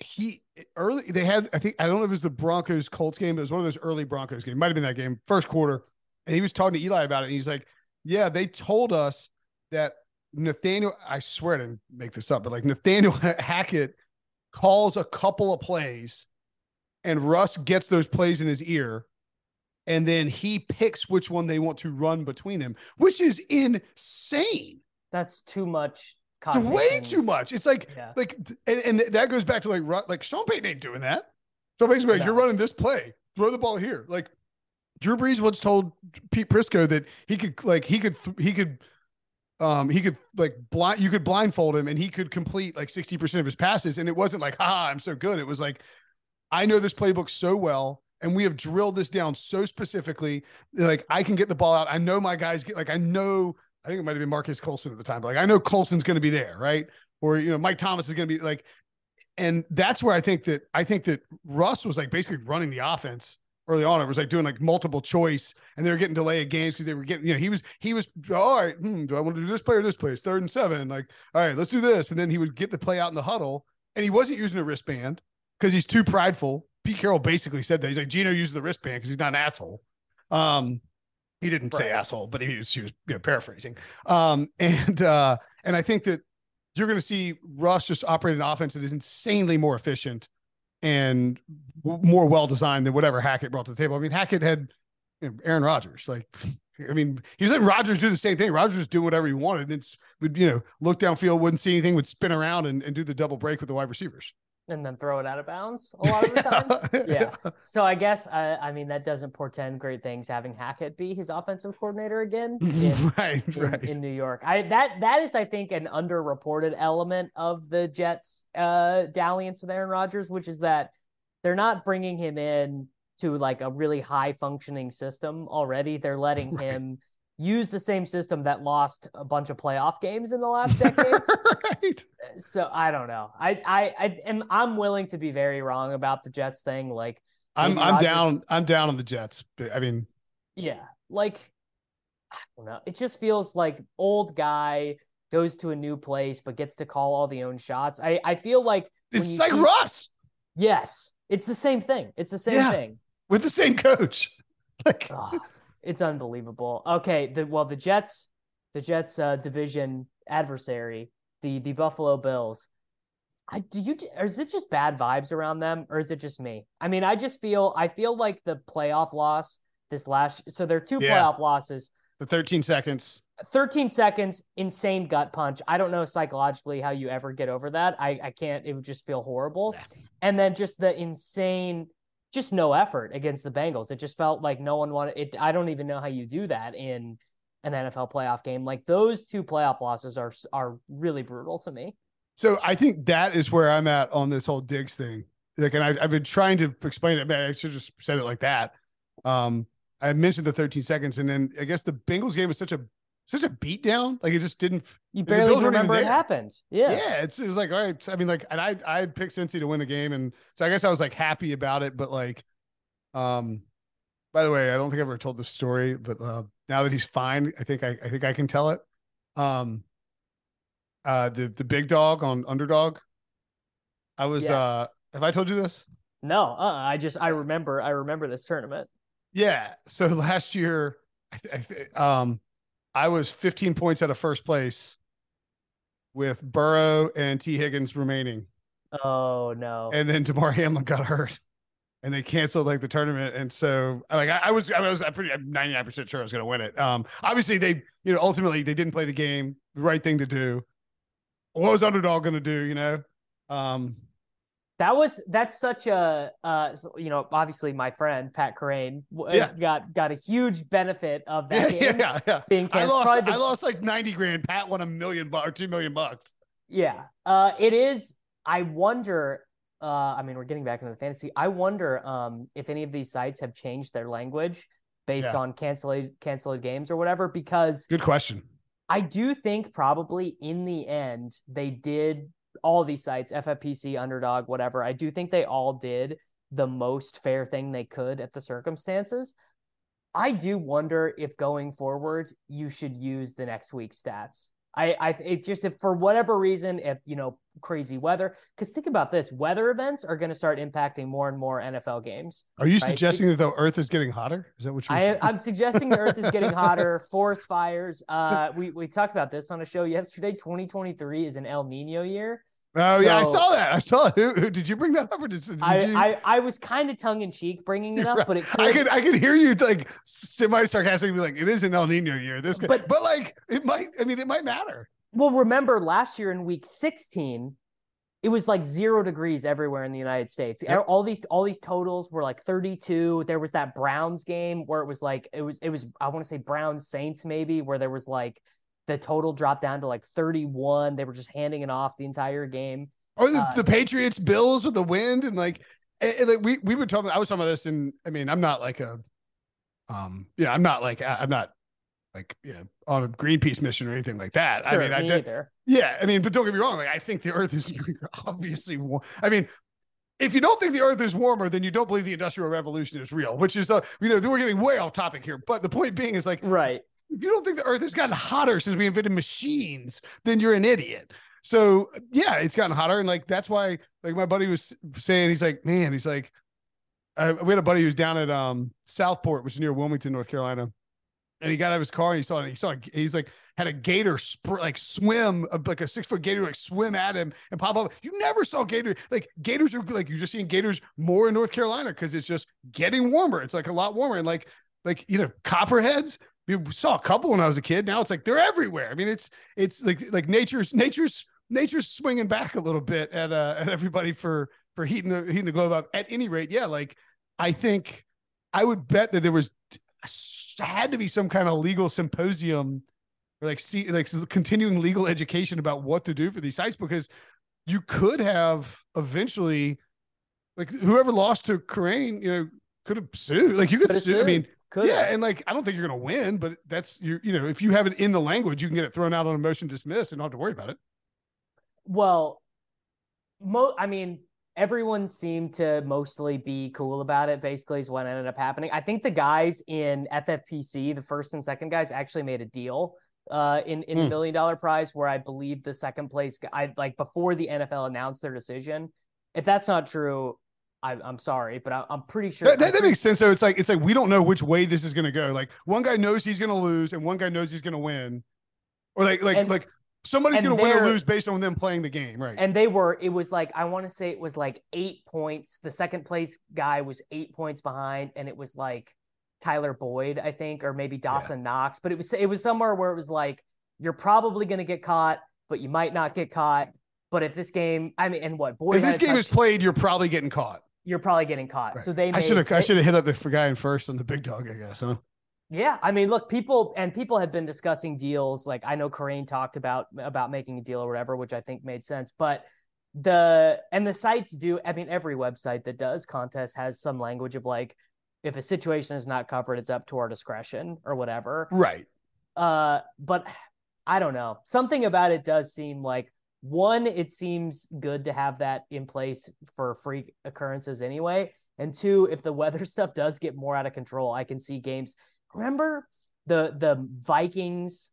he early. They had I think I don't know if it was the Broncos Colts game, but it was one of those early Broncos games. Might have been that game, first quarter, and he was talking to Eli about it. And he's like, "Yeah, they told us that Nathaniel. I swear I didn't make this up, but like Nathaniel [LAUGHS] Hackett calls a couple of plays, and Russ gets those plays in his ear." And then he picks which one they want to run between them, which is insane. That's too much. It's way too much. It's like Yeah. like and, and that goes back to like like Sean Payton ain't doing that. So basically, like, you're running this play, throw the ball here. Like Drew Brees once told Pete Prisco that he could like he could he could um he could like blind you could blindfold him and he could complete like 60% of his passes. And it wasn't like ah I'm so good. It was like I know this playbook so well and we have drilled this down so specifically. Like I can get the ball out. I know my guys get like I know I think it might have been Marques Colston at the time but like I know Colston's going to be there right? Or you know Mike Thomas is going to be like and that's where I think that I think that Russ was like basically running the offense early on. It was like doing like multiple choice, and they were getting delay of games because they were getting, you know, he was he was all right. Hmm, do I want to do this play or this play? It's third and seven. Like, all right, let's do this, and then he would get the play out in the huddle, and he wasn't using a wristband because he's too prideful. Pete Carroll basically said that he's like Geno uses the wristband because he's not an asshole. Um, he didn't say asshole, but he was he was you know, paraphrasing. Um, [LAUGHS] and uh, and I think that you're going to see Russ just operate an offense that is insanely more efficient and more well designed than whatever Hackett brought to the table. I mean, Hackett had you know, Aaron Rodgers. Like, [LAUGHS] I mean, he was letting Rodgers do the same thing. Rodgers doing whatever he wanted. And it's would you know look downfield, wouldn't see anything, would spin around and, and do the double break with the wide receivers. And then throw it out of bounds a lot of the time. [LAUGHS] Yeah. So I guess I, I mean that doesn't portend great things having Hackett be his offensive coordinator again [LAUGHS] in, right, in, right. in New York. I that that is I think an underreported element of the Jets uh dalliance with Aaron Rodgers, which is that they're not bringing him in to like a really high functioning system already. They're letting [LAUGHS] Right. him use the same system that lost a bunch of playoff games in the last decade. [LAUGHS] right. so I don't know. I I I am I'm willing to be very wrong about the Jets thing. Like I'm I'm down. I'm down on the Jets. I mean, Yeah, like I don't know. It just feels like old guy goes to a new place but gets to call all the own shots. I I feel like it's like see- Russ Yes, it's the same thing. It's the same Yeah. thing. with the same coach. [LAUGHS] Like, it's unbelievable. Okay, the well the Jets, the Jets uh, division adversary, the the Buffalo Bills. I do you or is it just bad vibes around them or is it just me? I mean, I just feel I feel like the playoff loss this last so there are two Yeah. playoff losses. the 13 seconds. 13 seconds, insane gut punch. I don't know psychologically how you ever get over that. I, I can't, it would just feel horrible. And then just the insane, just no effort against the Bengals. It just felt like no one wanted it. I don't even know how you do that in an NFL playoff game. Like those two playoff losses are are really brutal to me. So I think that is where I'm at on this whole Diggs thing. Like, and I, I've been trying to explain it. I should just said it like that. Um, I mentioned the 13 seconds, and then I guess the Bengals game was such a such a beatdown. Like it just didn't. You barely remember it happened. Yeah, Yeah. it's it was like all right. I mean, like, and I I picked Cincy to win the game, and so I guess I was like happy about it. But like, um, by the way, I don't think I've ever told this story, but uh, now that he's fine, I think I I think I can tell it. Um, uh, the the big dog on underdog. I was Yes. uh, have I told you this? No, uh, I just I remember I remember this tournament. Yeah. So [LAUGHS] last year, I, I um, I was 15 points out of first place, with Burrow and Tee Higgins remaining. Oh no! And then Damar Hamlin got hurt, and they canceled like the tournament. And so, like, I, I was, I was, I'm pretty, I'm 99 percent sure I was going to win it. Um, obviously they, you know, ultimately they didn't play the game. The right thing to do. What was underdog going to do? You know, um, that was that's such a uh you know obviously my friend Pat Kerrane yeah. got got a huge benefit of that yeah, game yeah, yeah. being canceled. I lost, the, I lost like 90 grand. Pat won a million bucks or 2 million bucks. Yeah. Uh it is I wonder uh I mean we're getting back into the fantasy. I wonder um if any of these sites have changed their language based yeah. on canceled canceled games or whatever because Good question. I do think probably in the end they did all these sites, FFPC, Underdog, whatever, I do think they all did the most fair thing they could at the circumstances. I do wonder if going forward you should use the next week's stats. I, I, it just if for whatever reason, if you know crazy weather, because think about this, weather events are going to start impacting more and more NFL games. Are you right? suggesting that the Earth is getting hotter? Is that what you? I, I'm suggesting the Earth is getting [LAUGHS] hotter. Forest fires. Uh, we we talked about this on a show yesterday. 2023 is an El Nino year. Oh yeah, so, I saw that. I saw it. Who, who, did you bring that up, or did, did I, you? I, I was kind of tongue in cheek bringing it up, right. but it. Could... I could I could hear you like semi sarcastically, like it is an El Nino year. This, could, but but like it might. I mean, it might matter. Well, remember last year in week 16, it was like zero degrees everywhere in the United States. Yep. All these all these totals were like 32. There was that Browns game where it was like it was it was I want to say Browns Saints maybe where there was like the total dropped down to like 31. They were just handing it off the entire game. Or the, uh, the Patriots Bills with the wind and like, and, and like we we were talking. I was talking about this, and I mean, I'm not like a, um, you know, I'm not like I'm not like you know on a Greenpeace mission or anything like that. Sure, I mean, me I did, either. yeah. I mean, but don't get me wrong. Like, I think the Earth is [LAUGHS] obviously. Warm. I mean, if you don't think the Earth is warmer, then you don't believe the Industrial Revolution is real. Which is, uh, you know, we're getting way off topic here. But the point being is like, right. If you don't think the Earth has gotten hotter since we invented machines, then you're an idiot. So yeah, it's gotten hotter, and like that's why, like my buddy was saying, he's like, man, he's like, uh, we had a buddy who's down at um Southport, which is near Wilmington, North Carolina, and he got out of his car and he saw it. He saw he's like had a gator sp- like swim like a six foot gator like swim at him and pop up. You never saw gator like gators are like you're just seeing gators more in North Carolina because it's just getting warmer. It's like a lot warmer and like like you know copperheads. We saw a couple when I was a kid. Now it's like they're everywhere. I mean, it's it's like like nature's nature's nature's swinging back a little bit at uh at everybody for for heating the heating the globe up. At any rate, yeah, like I think I would bet that there was had to be some kind of legal symposium or like see like continuing legal education about what to do for these sites because you could have eventually like whoever lost to Kerrane, you know, could have sued. Like you could sue. I mean, could yeah, and like I don't think you're gonna win, but that's you you know, if you have it in the language, you can get it thrown out on a motion dismiss and not have to worry about it. Well, mo I mean, everyone seemed to mostly be cool about it, basically, is what ended up happening. I think the guys in FFPC, the first and second guys, actually made a deal uh in in mm. the million dollar prize where I believe the second place I like before the NFL announced their decision. If that's not true, I, am sorry, but I, am pretty sure that, that, that, makes sense. So it's like it's like we don't know which way this is going to go. Like one guy knows he's going to lose, and one guy knows he's going to win, or like like and, like Somebody's going to win or lose based on them playing the game, right? And they were. It was like I want to say it was like eight points. The second place guy was eight points behind, and it was like Tyler Boyd, I think, or maybe Dawson yeah. Knox. But it was it was somewhere where it was like you're probably going to get caught, but you might not get caught. But if this game, I mean, and what Boyd? If this game touch, is played, you're probably getting caught. You're probably getting caught. Right. So they. I should have. I should have hit up the guy in first on the big dog. I guess, huh? Yeah, I mean, look, people and people have been discussing deals. Like I know Kerrane talked about about making a deal or whatever, which I think made sense. But the and the sites do. I mean, every website that does contest has some language of like, if a situation is not covered, it's up to our discretion or whatever. Right. Uh, but I don't know. Something about it does seem like one, it seems good to have that in place for freak occurrences anyway. And two, if the [LAUGHS] weather stuff does get more out of control, I can see games remember the the Vikings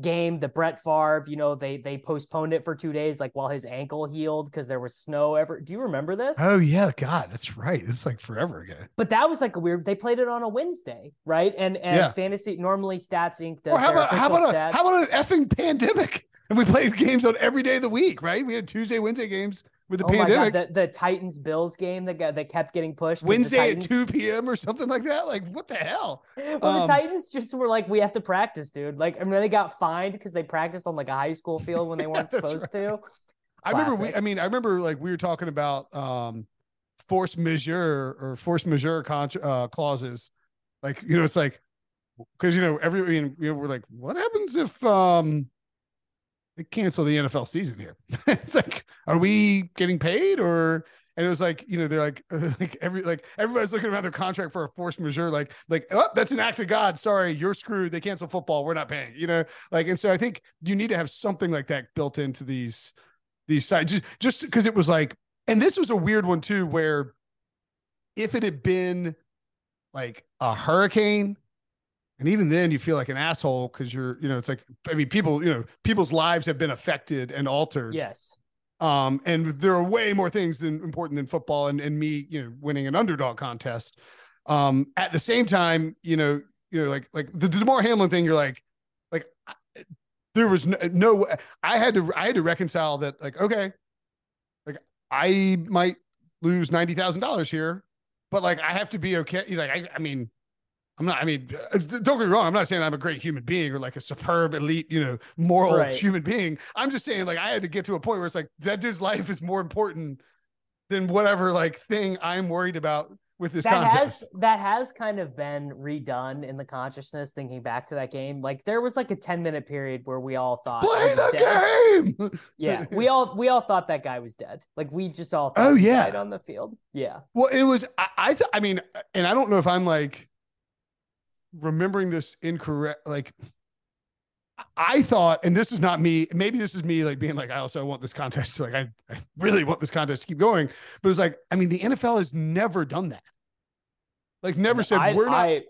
game, the Brett Favre, you know, they they postponed it for two days, like while his ankle healed because there was snow ever. Do you remember this? Oh yeah, God, that's right. It's like forever ago. But that was like a weird. They played it on a Wednesday, right? And and yeah. fantasy normally Stats Inc. Does or how about how about a, how about an effing pandemic? And we played games on every day of the week, right? We had Tuesday, Wednesday games with the oh pandemic. my god, the, the Titans Bills game that got that kept getting pushed Wednesday at 2 p.m. or something like that. Like, what the hell? [LAUGHS] Well, Um, the Titans just were like, we have to practice, dude. Like, I mean, they got fined because they practiced on like a high school [LAUGHS] field when they weren't That's supposed to. I remember we I mean, I remember like we were talking about um force majeure or force majeure con- uh, clauses. Like, you know, it's like because you know, every I mean, you know, we're like, what happens if um they cancel the NFL season here? [LAUGHS] it's like, are we mm. getting paid or and it was like, you know, they're like, [LAUGHS] like every like everybody's looking around their contract for a force majeure, like, like, oh, that's an act of God. Sorry, you're screwed. They cancel football. We're not paying, you know, like, and so I think you need to have something like that built into these these sites just just because it was like, and this was a weird one too, where if it had been like a hurricane, and even then you feel like an asshole because you're, you know, it's like, I mean, people, you know, people's lives have been affected and altered. Yes. Um, and there are way more things than important than football and, and me, you know, winning an underdog contest. Um, at the same time, you know, you know, like like the Damar Hamlin thing, you're like, like there was no, no I had to I had to reconcile that, like, okay, like I might lose ninety thousand dollars here, but like I have to be okay. You know, Like I, I mean, I'm not. I mean, uh, don't get me wrong. I'm not saying I'm a great human being or like a superb elite, you know, moral Right. human being. I'm just saying, like, I had to get to a point where it's like that dude's life is more important than whatever like thing I'm worried about with this that contest. has that has kind of been redone in the consciousness thinking back to that game like there was like a 10 minute period where we all thought Play the dead. game. yeah [LAUGHS] we all we all thought that guy was dead like we just all thought Oh, he yeah. died on the field yeah Well, it was. I. I, th- I mean, and I don't know if I'm like remembering this incorrect. Like, I thought, and this is not me. Maybe this is me, like being like, I also want this contest. [LAUGHS] Like, I, I really want this contest to keep going. But it's like, I mean, the NFL has never done that. Like, never said I, we're not I,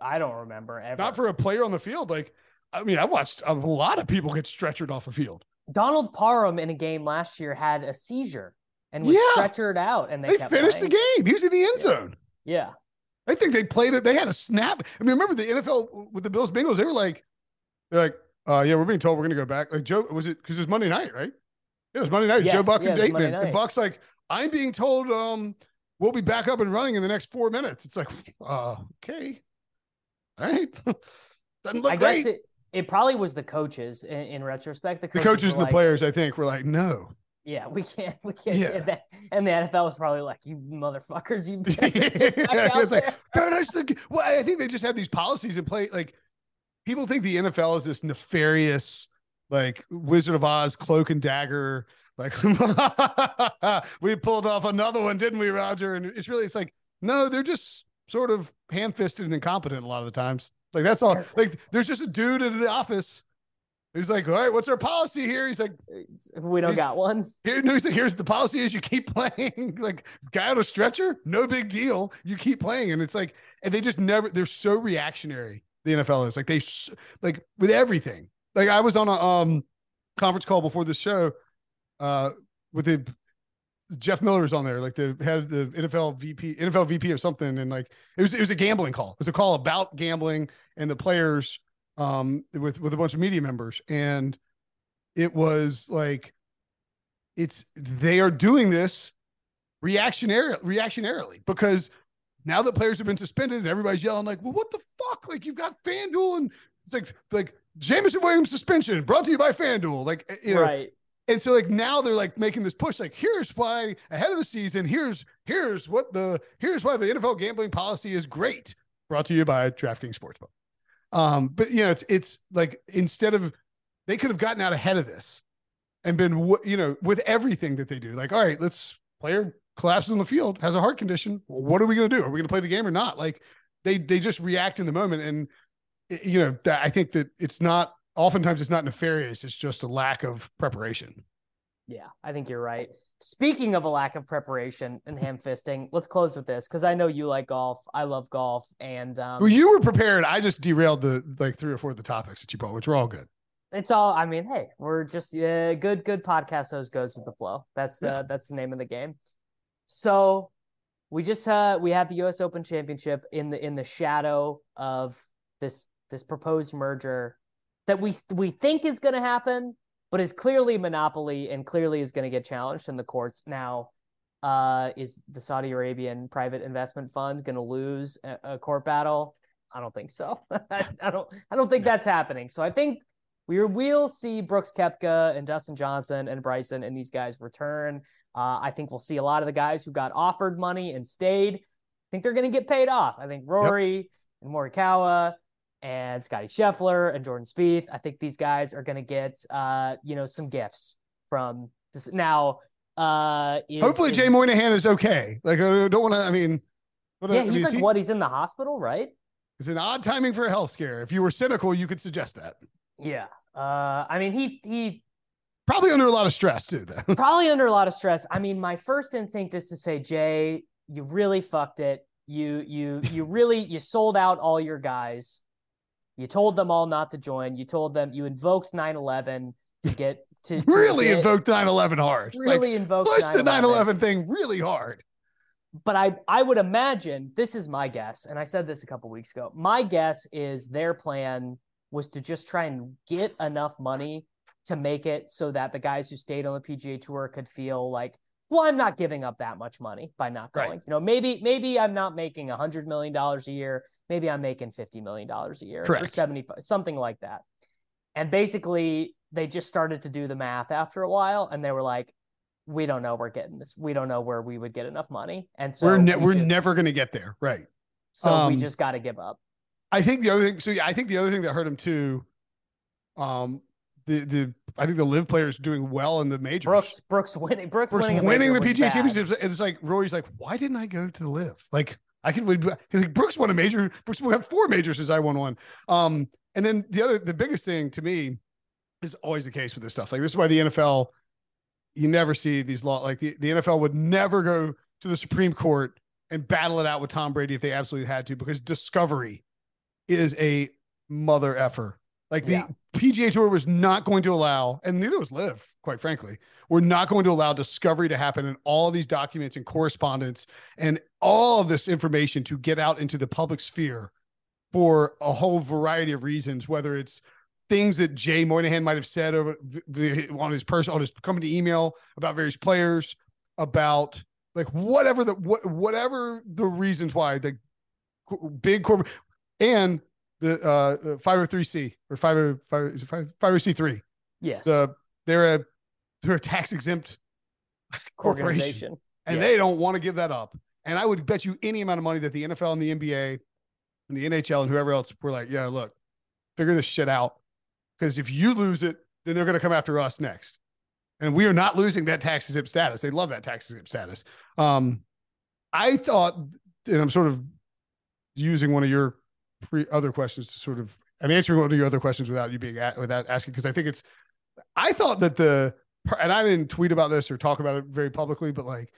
I don't remember ever not for a player on the field. Like, I mean, I watched a lot of people get stretchered off a field. Donald Parham in a game last year had a seizure and was Yeah. stretchered out and they, They, finished playing. the game. He was in the end Yeah. zone. yeah I think they played it. They had a snap. I mean, remember the NFL with the Bills Bengals? They were like, they're like, uh, yeah, we're being told we're going to go back. Like Joe, was it because it was Monday night, right? It was Monday night. Joe Buck yeah, and Bateman. And. Buck's like, I'm being told um we'll be back up and running in the next four minutes. It's like, uh, okay, all right. [LAUGHS] Doesn't look I great. guess it, it probably was the coaches in, in retrospect the the coaches, coaches were and the players, I think, were like, no. Yeah we can't we can't Yeah. and, that, and the NFL was probably like you motherfuckers you [LAUGHS] it's like, finish the. Well, I think they just have these policies in place. Like, people think the NFL is this nefarious, like Wizard of Oz cloak and dagger. Like, [LAUGHS] we pulled off another one, didn't we, Roger? And it's really, it's like, no, they're just sort of ham-fisted and incompetent a lot of the times. Like, that's all. Like, there's just a dude in the office. He's like, all right, what's our policy here? He's like, we don't got one here, no, he's like, here's the policy is you keep [LAUGHS] playing. like guy on a stretcher, no big deal. You keep playing. And it's like, and they just never, they're so reactionary. The NFL is like, they, like with everything. Like I was on a um conference call before the show uh with the Jeff Miller was on there, like the head of the NFL VP, NFL VP or something. And like, it was, it was a gambling call. It was a call about gambling and the players um with, with a bunch of media members. And it was like, it's they are doing this reactionary reactionarily because now that players have been suspended and everybody's yelling like, well, what the fuck? Like you've got FanDuel and it's like like Jameson Williams suspension brought to you by FanDuel. Like eh, you know, right and so like now they're like making this push, like here's why ahead of the season, here's here's what the here's why the NFL gambling policy is great. Brought to you by DraftKings Sportsbook. Um, but you know, it's it's like instead of they could have gotten out ahead of this and been you know with everything that they do, like all right, let's player collapses on the field, has a heart condition. What are we going to do? Are we going to play the game or not? Like they they just react in the moment, and you know I think that it's not oftentimes it's not nefarious. It's just a lack of preparation. Yeah, I think you're right. Speaking of a lack of preparation and ham fisting, let's close with this because I know you like golf. I love golf, and um, well, you were prepared. I just derailed the like three or four of the topics that you brought, which were all good. it's all. I mean, hey, we're just good. Good podcast host goes with the flow. That's the Yeah. that's the name of the game. So we just uh we had the U.S. Open Championship in the in the shadow of this this proposed merger that we we think is going to happen, but is clearly monopoly and clearly is going to get challenged in the courts. Now, uh, is the Saudi Arabian private investment fund going to lose a, a, court battle? I don't think so. [LAUGHS] I don't. I don't think that's happening. So I think we will see Brooks Koepka and Dustin Johnson and Bryson and these guys return. Uh, I think we'll see a lot of the guys who got offered money and stayed. I think they're going to get paid off. I think Rory yep. and Morikawa and Scotty Scheffler and Jordan Spieth. I think these guys are going to get, uh, you know, some gifts from this. Now, uh, is, hopefully is, Jay Monahan is okay. Like, I don't want to, I mean, what, yeah, he's I mean, like, he, what? He's in the hospital, right? It's an odd timing for a health scare. If you were cynical, you could suggest that. Yeah. Uh, I mean, he, he, probably under a lot of stress too, though. [LAUGHS] probably under a lot of stress. I mean, my first instinct is to say, Jay, you really fucked it. You, you, you really, you sold out all your guys you told them all not to join. You told them you invoked 9/11 to get to, to really get, invoked 9/11 hard. Really like, invoked push the 9/11 thing really hard. But I I would imagine this is my guess, and I said this a couple weeks ago. My guess is their plan was to just try and get enough money to make it so that the guys who stayed on the PGA Tour could feel like, well, I'm not giving up that much money by not going. Right. You know, maybe maybe I'm not making a hundred million dollars a year maybe I'm making $50 million a year Correct. or 75, something like that. And basically they just started to do the math after a while and they were like, we don't know we're getting this. We don't know where we would get enough money. And so we're, ne- we are never going to get there. Right. So um, we just got to give up. I think the other thing, so yeah, I think the other thing that hurt him too, um, the the I think the LIV players doing well in the majors. Brooks Brooks winning Brooks, Brooks winning, winning the PGA championships. It's like Rory's like, why didn't I go to the LIV? Like I could He's like Brooks won a major. Brooks won four majors since I won one. Um, and then the other, the biggest thing to me is always the case with this stuff. Like this is why the NFL, you never see these law. Like the, the NFL would never go to the Supreme Court and battle it out with Tom Brady if they absolutely had to, because discovery is a mother effer. Like the yeah. PGA Tour was not going to allow, and neither was LIV, quite frankly, we're not going to allow discovery to happen in all of these documents and correspondence and all of this information to get out into the public sphere for a whole variety of reasons, whether it's things that Jay Monahan might have said over on his personal, on his company email about various players, about like whatever the what whatever the reasons why the big corporate and the uh 503c or 505c3 yes. The they're a they're a tax exempt [LAUGHS] corporation. And yeah. they don't want to give that up. And i would bet you any amount of money that the nfl and the nba and the nhl and whoever else were like yeah look figure this shit out. Because if you lose it then they're going to come after us next. And we are not losing that tax exempt status. They love that tax exempt status. Um i thought and i'm sort of using one of your pre other questions to sort of I'm answering one of your other questions without you being at, without asking because I think it's I thought that the and I didn't tweet about this or talk about it very publicly, but like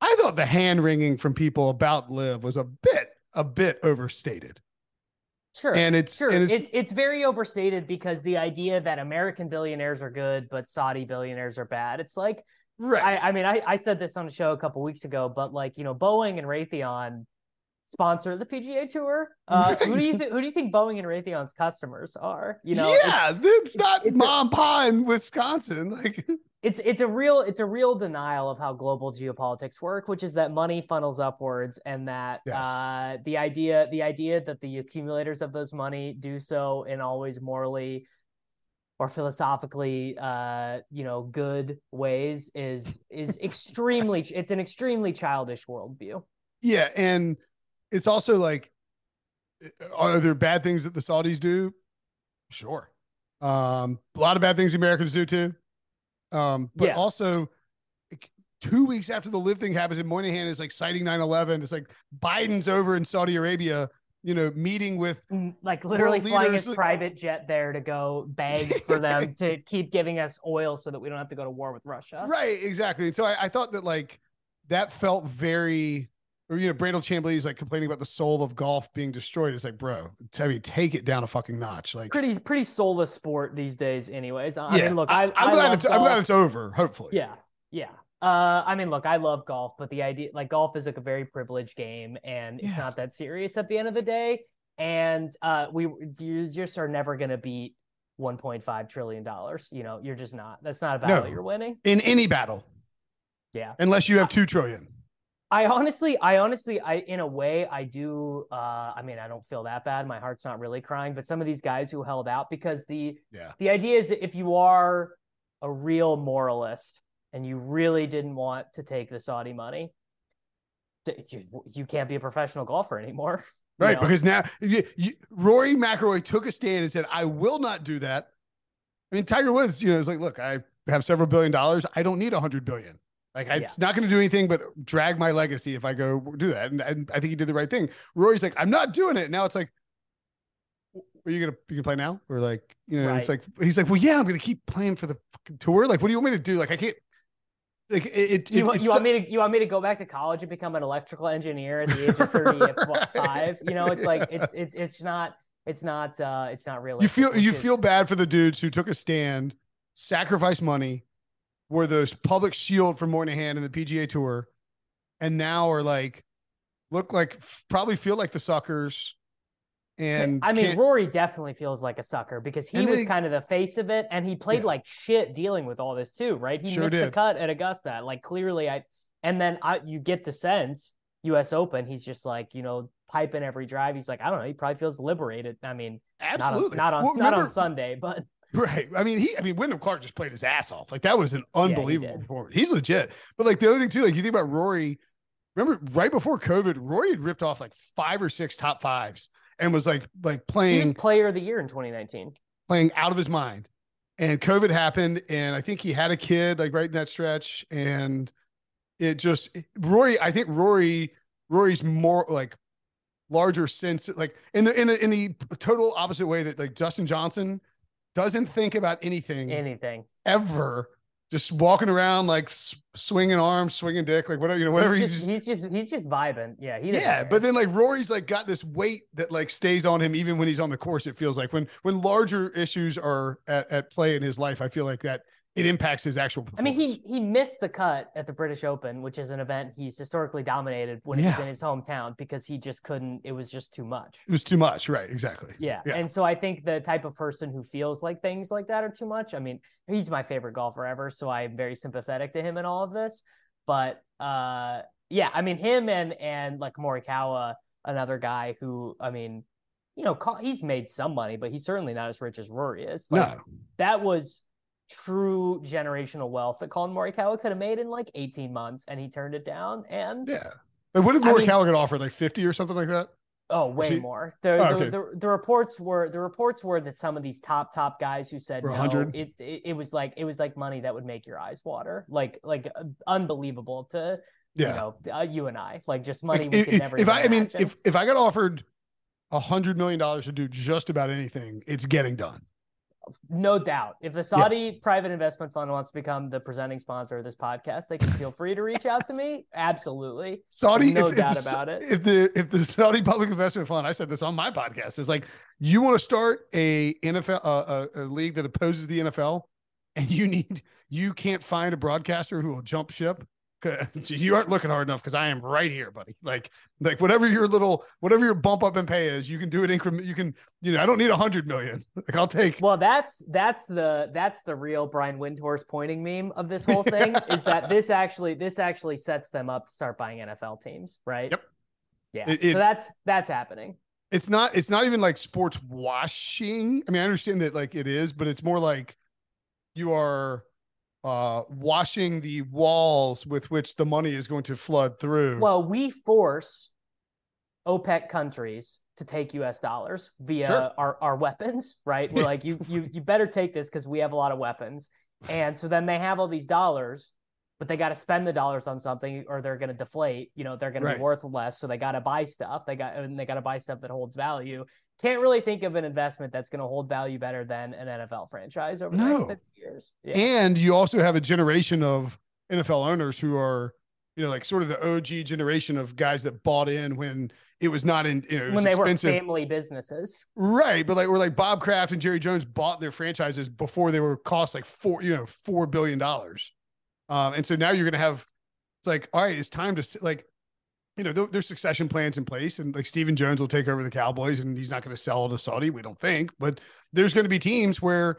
I thought the hand wringing from people about LIV was a bit a bit overstated. Sure. And it's sure. And it's, it's, it's very overstated because the idea that American billionaires are good, but Saudi billionaires are bad. It's like right. I, I mean, I, I said this on a show a couple weeks ago, but like, you know, Boeing and Raytheon sponsor the PGA Tour. [LAUGHS] Uh, who do you th- who do you think Boeing and Raytheon's customers are? You know, yeah, it's, it's not it's mom a, pa in Wisconsin. Like [LAUGHS] it's it's a real it's a real denial of how global geopolitics work, which is that money funnels upwards, and that yes. uh, the idea the idea that the accumulators of those money do so in always morally or philosophically uh you know good ways is is [LAUGHS] extremely it's an extremely childish worldview yeah and it's also like, are there bad things that the Saudis do? Sure. Um, a lot of bad things the Americans do too. Um, but yeah. also two weeks after the LIV thing happens and Monahan is like citing 9-11, it's like Biden's over in Saudi Arabia, you know, meeting with mm, like literally flying his private jet there to go beg [LAUGHS] for them to keep giving us oil so that we don't have to go to war with Russia. Right, exactly. And so I, I thought that like that felt very or you know, Brandel Chamblee is like complaining about the soul of golf being destroyed. It's like, bro, I mean, take it down a fucking notch. Like pretty, pretty soulless sport these days, anyways. I yeah. mean, look, I, I'm glad it's, golf. I'm glad it's over. Hopefully, yeah, yeah. Uh, I mean, look, I love golf, but the idea, like, golf is like a very privileged game, and yeah. it's not that serious at the end of the day. And uh, we, you just are never gonna beat 1.5 trillion dollars. You know, you're just not. That's not a battle No. you're winning. in any battle, Yeah. unless you have two trillion. I honestly, I honestly, I in a way, I do. uh I mean, I don't feel that bad. My heart's not really crying. But some of these guys who held out because the Yeah. the idea is that if you are a real moralist and you really didn't want to take the Saudi money, you, you can't be a professional golfer anymore. [LAUGHS] Right, know? because now you, you, Rory McIlroy took a stand and said, "I will not do that." I mean, Tiger Woods, you know, is like, "Look, I have several billion dollars. I don't need a hundred billion. Like, I, Yeah. it's not going to do anything but drag my legacy if I go do that." And, and I think he did the right thing. Rory's like, "I'm not doing it." Now it's like, "Are you gonna you can play now?" Or like, you know, it's like he's like, "Well, yeah, I'm going to keep playing for the fucking tour. Like, what do you want me to do? Like, I can't." Like it, it, you, it- want, you want me to you want me to go back to college and become an electrical engineer at the age of 35 [LAUGHS] you know it's like it's it's it's not it's not uh it's not realistic you feel you feel bad for the dudes who took a stand, sacrificed money, were the public shield for Monahan and the PGA Tour, and now are like, look like probably feel like the suckers. And I mean, Rory definitely feels like a sucker because he was they- kind of the face of it, and he played Yeah. like shit dealing with all this too, right? He Sure missed the cut at Augusta, like clearly, I. And then I, you get the sense U.S. Open, he's just like you know piping every drive. He's like, I don't know, he probably feels liberated. I mean, absolutely not on not on, Well, not on Sunday, but Right. I mean, he. I mean, Wyndham Clark just played his ass off. Like that was an he unbelievable did. performance. He's legit. But like the other thing too, like you think about Rory. Remember, right before COVID, Rory had ripped off like five or six top fives and was like like he playing was Player of the Year in 2019. playing out of his mind. And COVID happened, and I think he had a kid like right in that stretch, and it just Rory. I think Rory Rory's more like larger sense, like in the in the in the total opposite way that like Justin Johnson doesn't think about anything Anything. ever, just walking around like swinging arms, swinging dick, like whatever you know, whatever he's just. he's just he's just vibing. Yeah, he yeah, care. but then like Rory's like got this weight that like stays on him even when he's on the course. It feels like when when larger issues are at, at play in his life, I feel like that it impacts his actual. I mean, he he missed the cut at the British Open, which is an event he's historically dominated when he's in his hometown because he just couldn't. It was just too much. it was too much, right? Exactly. Yeah. Yeah. And so I think the type of person who feels like things like that are too much. I mean, he's my favorite golfer ever, so I'm very sympathetic to him in all of this. But uh yeah, I mean him and and like Morikawa, another guy who I mean, you know, he's made some money, but he's certainly not as rich as Rory is. Like, no, that was true generational wealth that Collin Morikawa could have made in like 18 months and he turned it down and yeah. Like, what did I Rory mean- Callaghan offer? Like fifty or something like that? oh way he- more the, Oh, the, okay. the, the reports were the reports were that some of these top top guys who said no 100? it, it it was like it was like money that would make your eyes water like like uh, unbelievable to Yeah. you know uh, you and I like just money Like, we if, could never if I, I mean, if if I got offered a hundred million dollars to do just about anything, it's getting done. No doubt. If the Saudi private investment fund wants to become the presenting sponsor of this podcast, they can feel free to reach out to [LAUGHS] me. Absolutely. Saudi, No if, if doubt the, about it. If the if the Saudi Public Investment Fund, I said this on my podcast, is like you want to start a NFL uh, a, a league that opposes the NFL, and you need you can't find a broadcaster who will jump ship. [LAUGHS] You aren't looking hard enough because I am right here, buddy. Like, like whatever your little, whatever your bump up in pay is, you can do it increment. You can, you know, I don't need a hundred million. [LAUGHS] Like, I'll take. Well, that's that's the that's the real Brian Windhorst pointing meme of this whole thing [LAUGHS] is that this actually this actually sets them up to start buying NFL teams, right? Yep. Yeah. It- it- so that's that's happening. it's not it's not even like sports washing. I mean, I understand that like it is, but it's more like you are uh washing the walls with which the money is going to flood through. Well, we force OPEC countries to take US dollars via Sure. our, our weapons, right? We're like, you you you better take this because we have a lot of weapons. And so then they have all these dollars, but they got to spend the dollars on something or they're going to deflate. You know, they're going Right. to be worth less. So they got to buy stuff. They got and they got to buy stuff that holds value. Can't really think of an investment that's going to hold value better than an NFL franchise over the next 50 years. Yeah. and you also have a generation of NFL owners who are, you know, like sort of the OG generation of guys that bought in when it was not in, you know, when they expensive. were family businesses. Right, but like we're like Bob Kraft and Jerry Jones bought their franchises before they were cost like four, you know, four billion dollars. Um, and so now you're gonna have it's like, all right, it's time to like you know, there's succession plans in place, and like Stephen Jones will take over the Cowboys, and he's not going to sell to Saudi. We don't think, but there's going to be teams where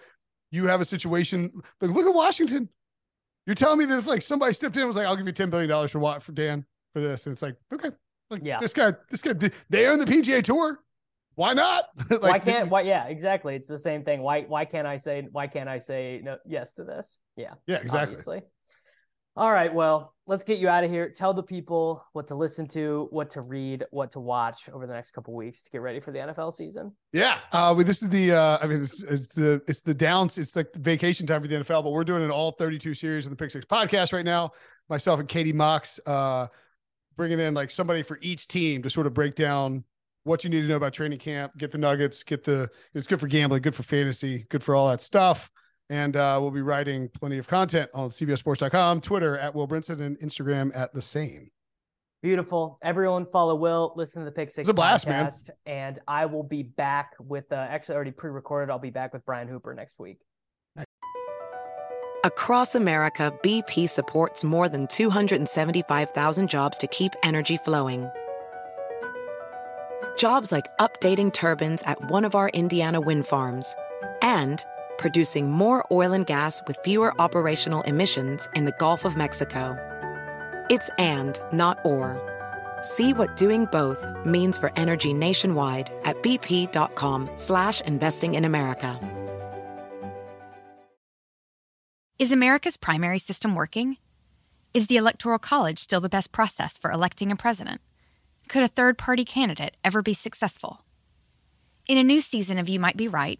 you have a situation. Like, look at Washington. You're telling me that if like somebody stepped in and was like, "I'll give you ten billion dollars for what for Dan for this," and it's like, okay, like Yeah. this guy, this guy, they own the PGA Tour. Why not? [LAUGHS] like, why can't? Why? Yeah, exactly. It's the same thing. Why? Why can't I say? Why can't I say no? Yes to this. Yeah. Yeah, exactly. Obviously. All right. Well, let's get you out of here. Tell the people what to listen to, what to read, what to watch over the next couple weeks to get ready for the NFL season. Yeah, uh, well, this is the. Uh, I mean, it's, it's the it's the downs. It's like vacation time for the NFL, but we're doing an all 32 series of the Pick Six podcast right now. Myself and Katie Mox, uh, bringing in like somebody for each team to sort of break down what you need to know about training camp, get the nuggets, get the. It's good for gambling, good for fantasy, good for all that stuff. And uh, we'll be writing plenty of content on CBSSports.com, Twitter at Will Brinson, and Instagram at the same. Beautiful. Everyone follow Will, listen to the Pick Six It's a blast, man. and I will be back with uh, actually already pre-recorded. I'll be back with Brian Hooper next week. Across America, BP supports more than 275,000 jobs to keep energy flowing. Jobs like updating turbines at one of our Indiana wind farms and producing more oil and gas with fewer operational emissions in the Gulf of Mexico. It's and, not or. See what doing both means for energy nationwide at bp.com slash investing in America. Is America's primary system working? Is the Electoral College still the best process for electing a president? Could a third party candidate ever be successful? In a new season of You Might Be Right,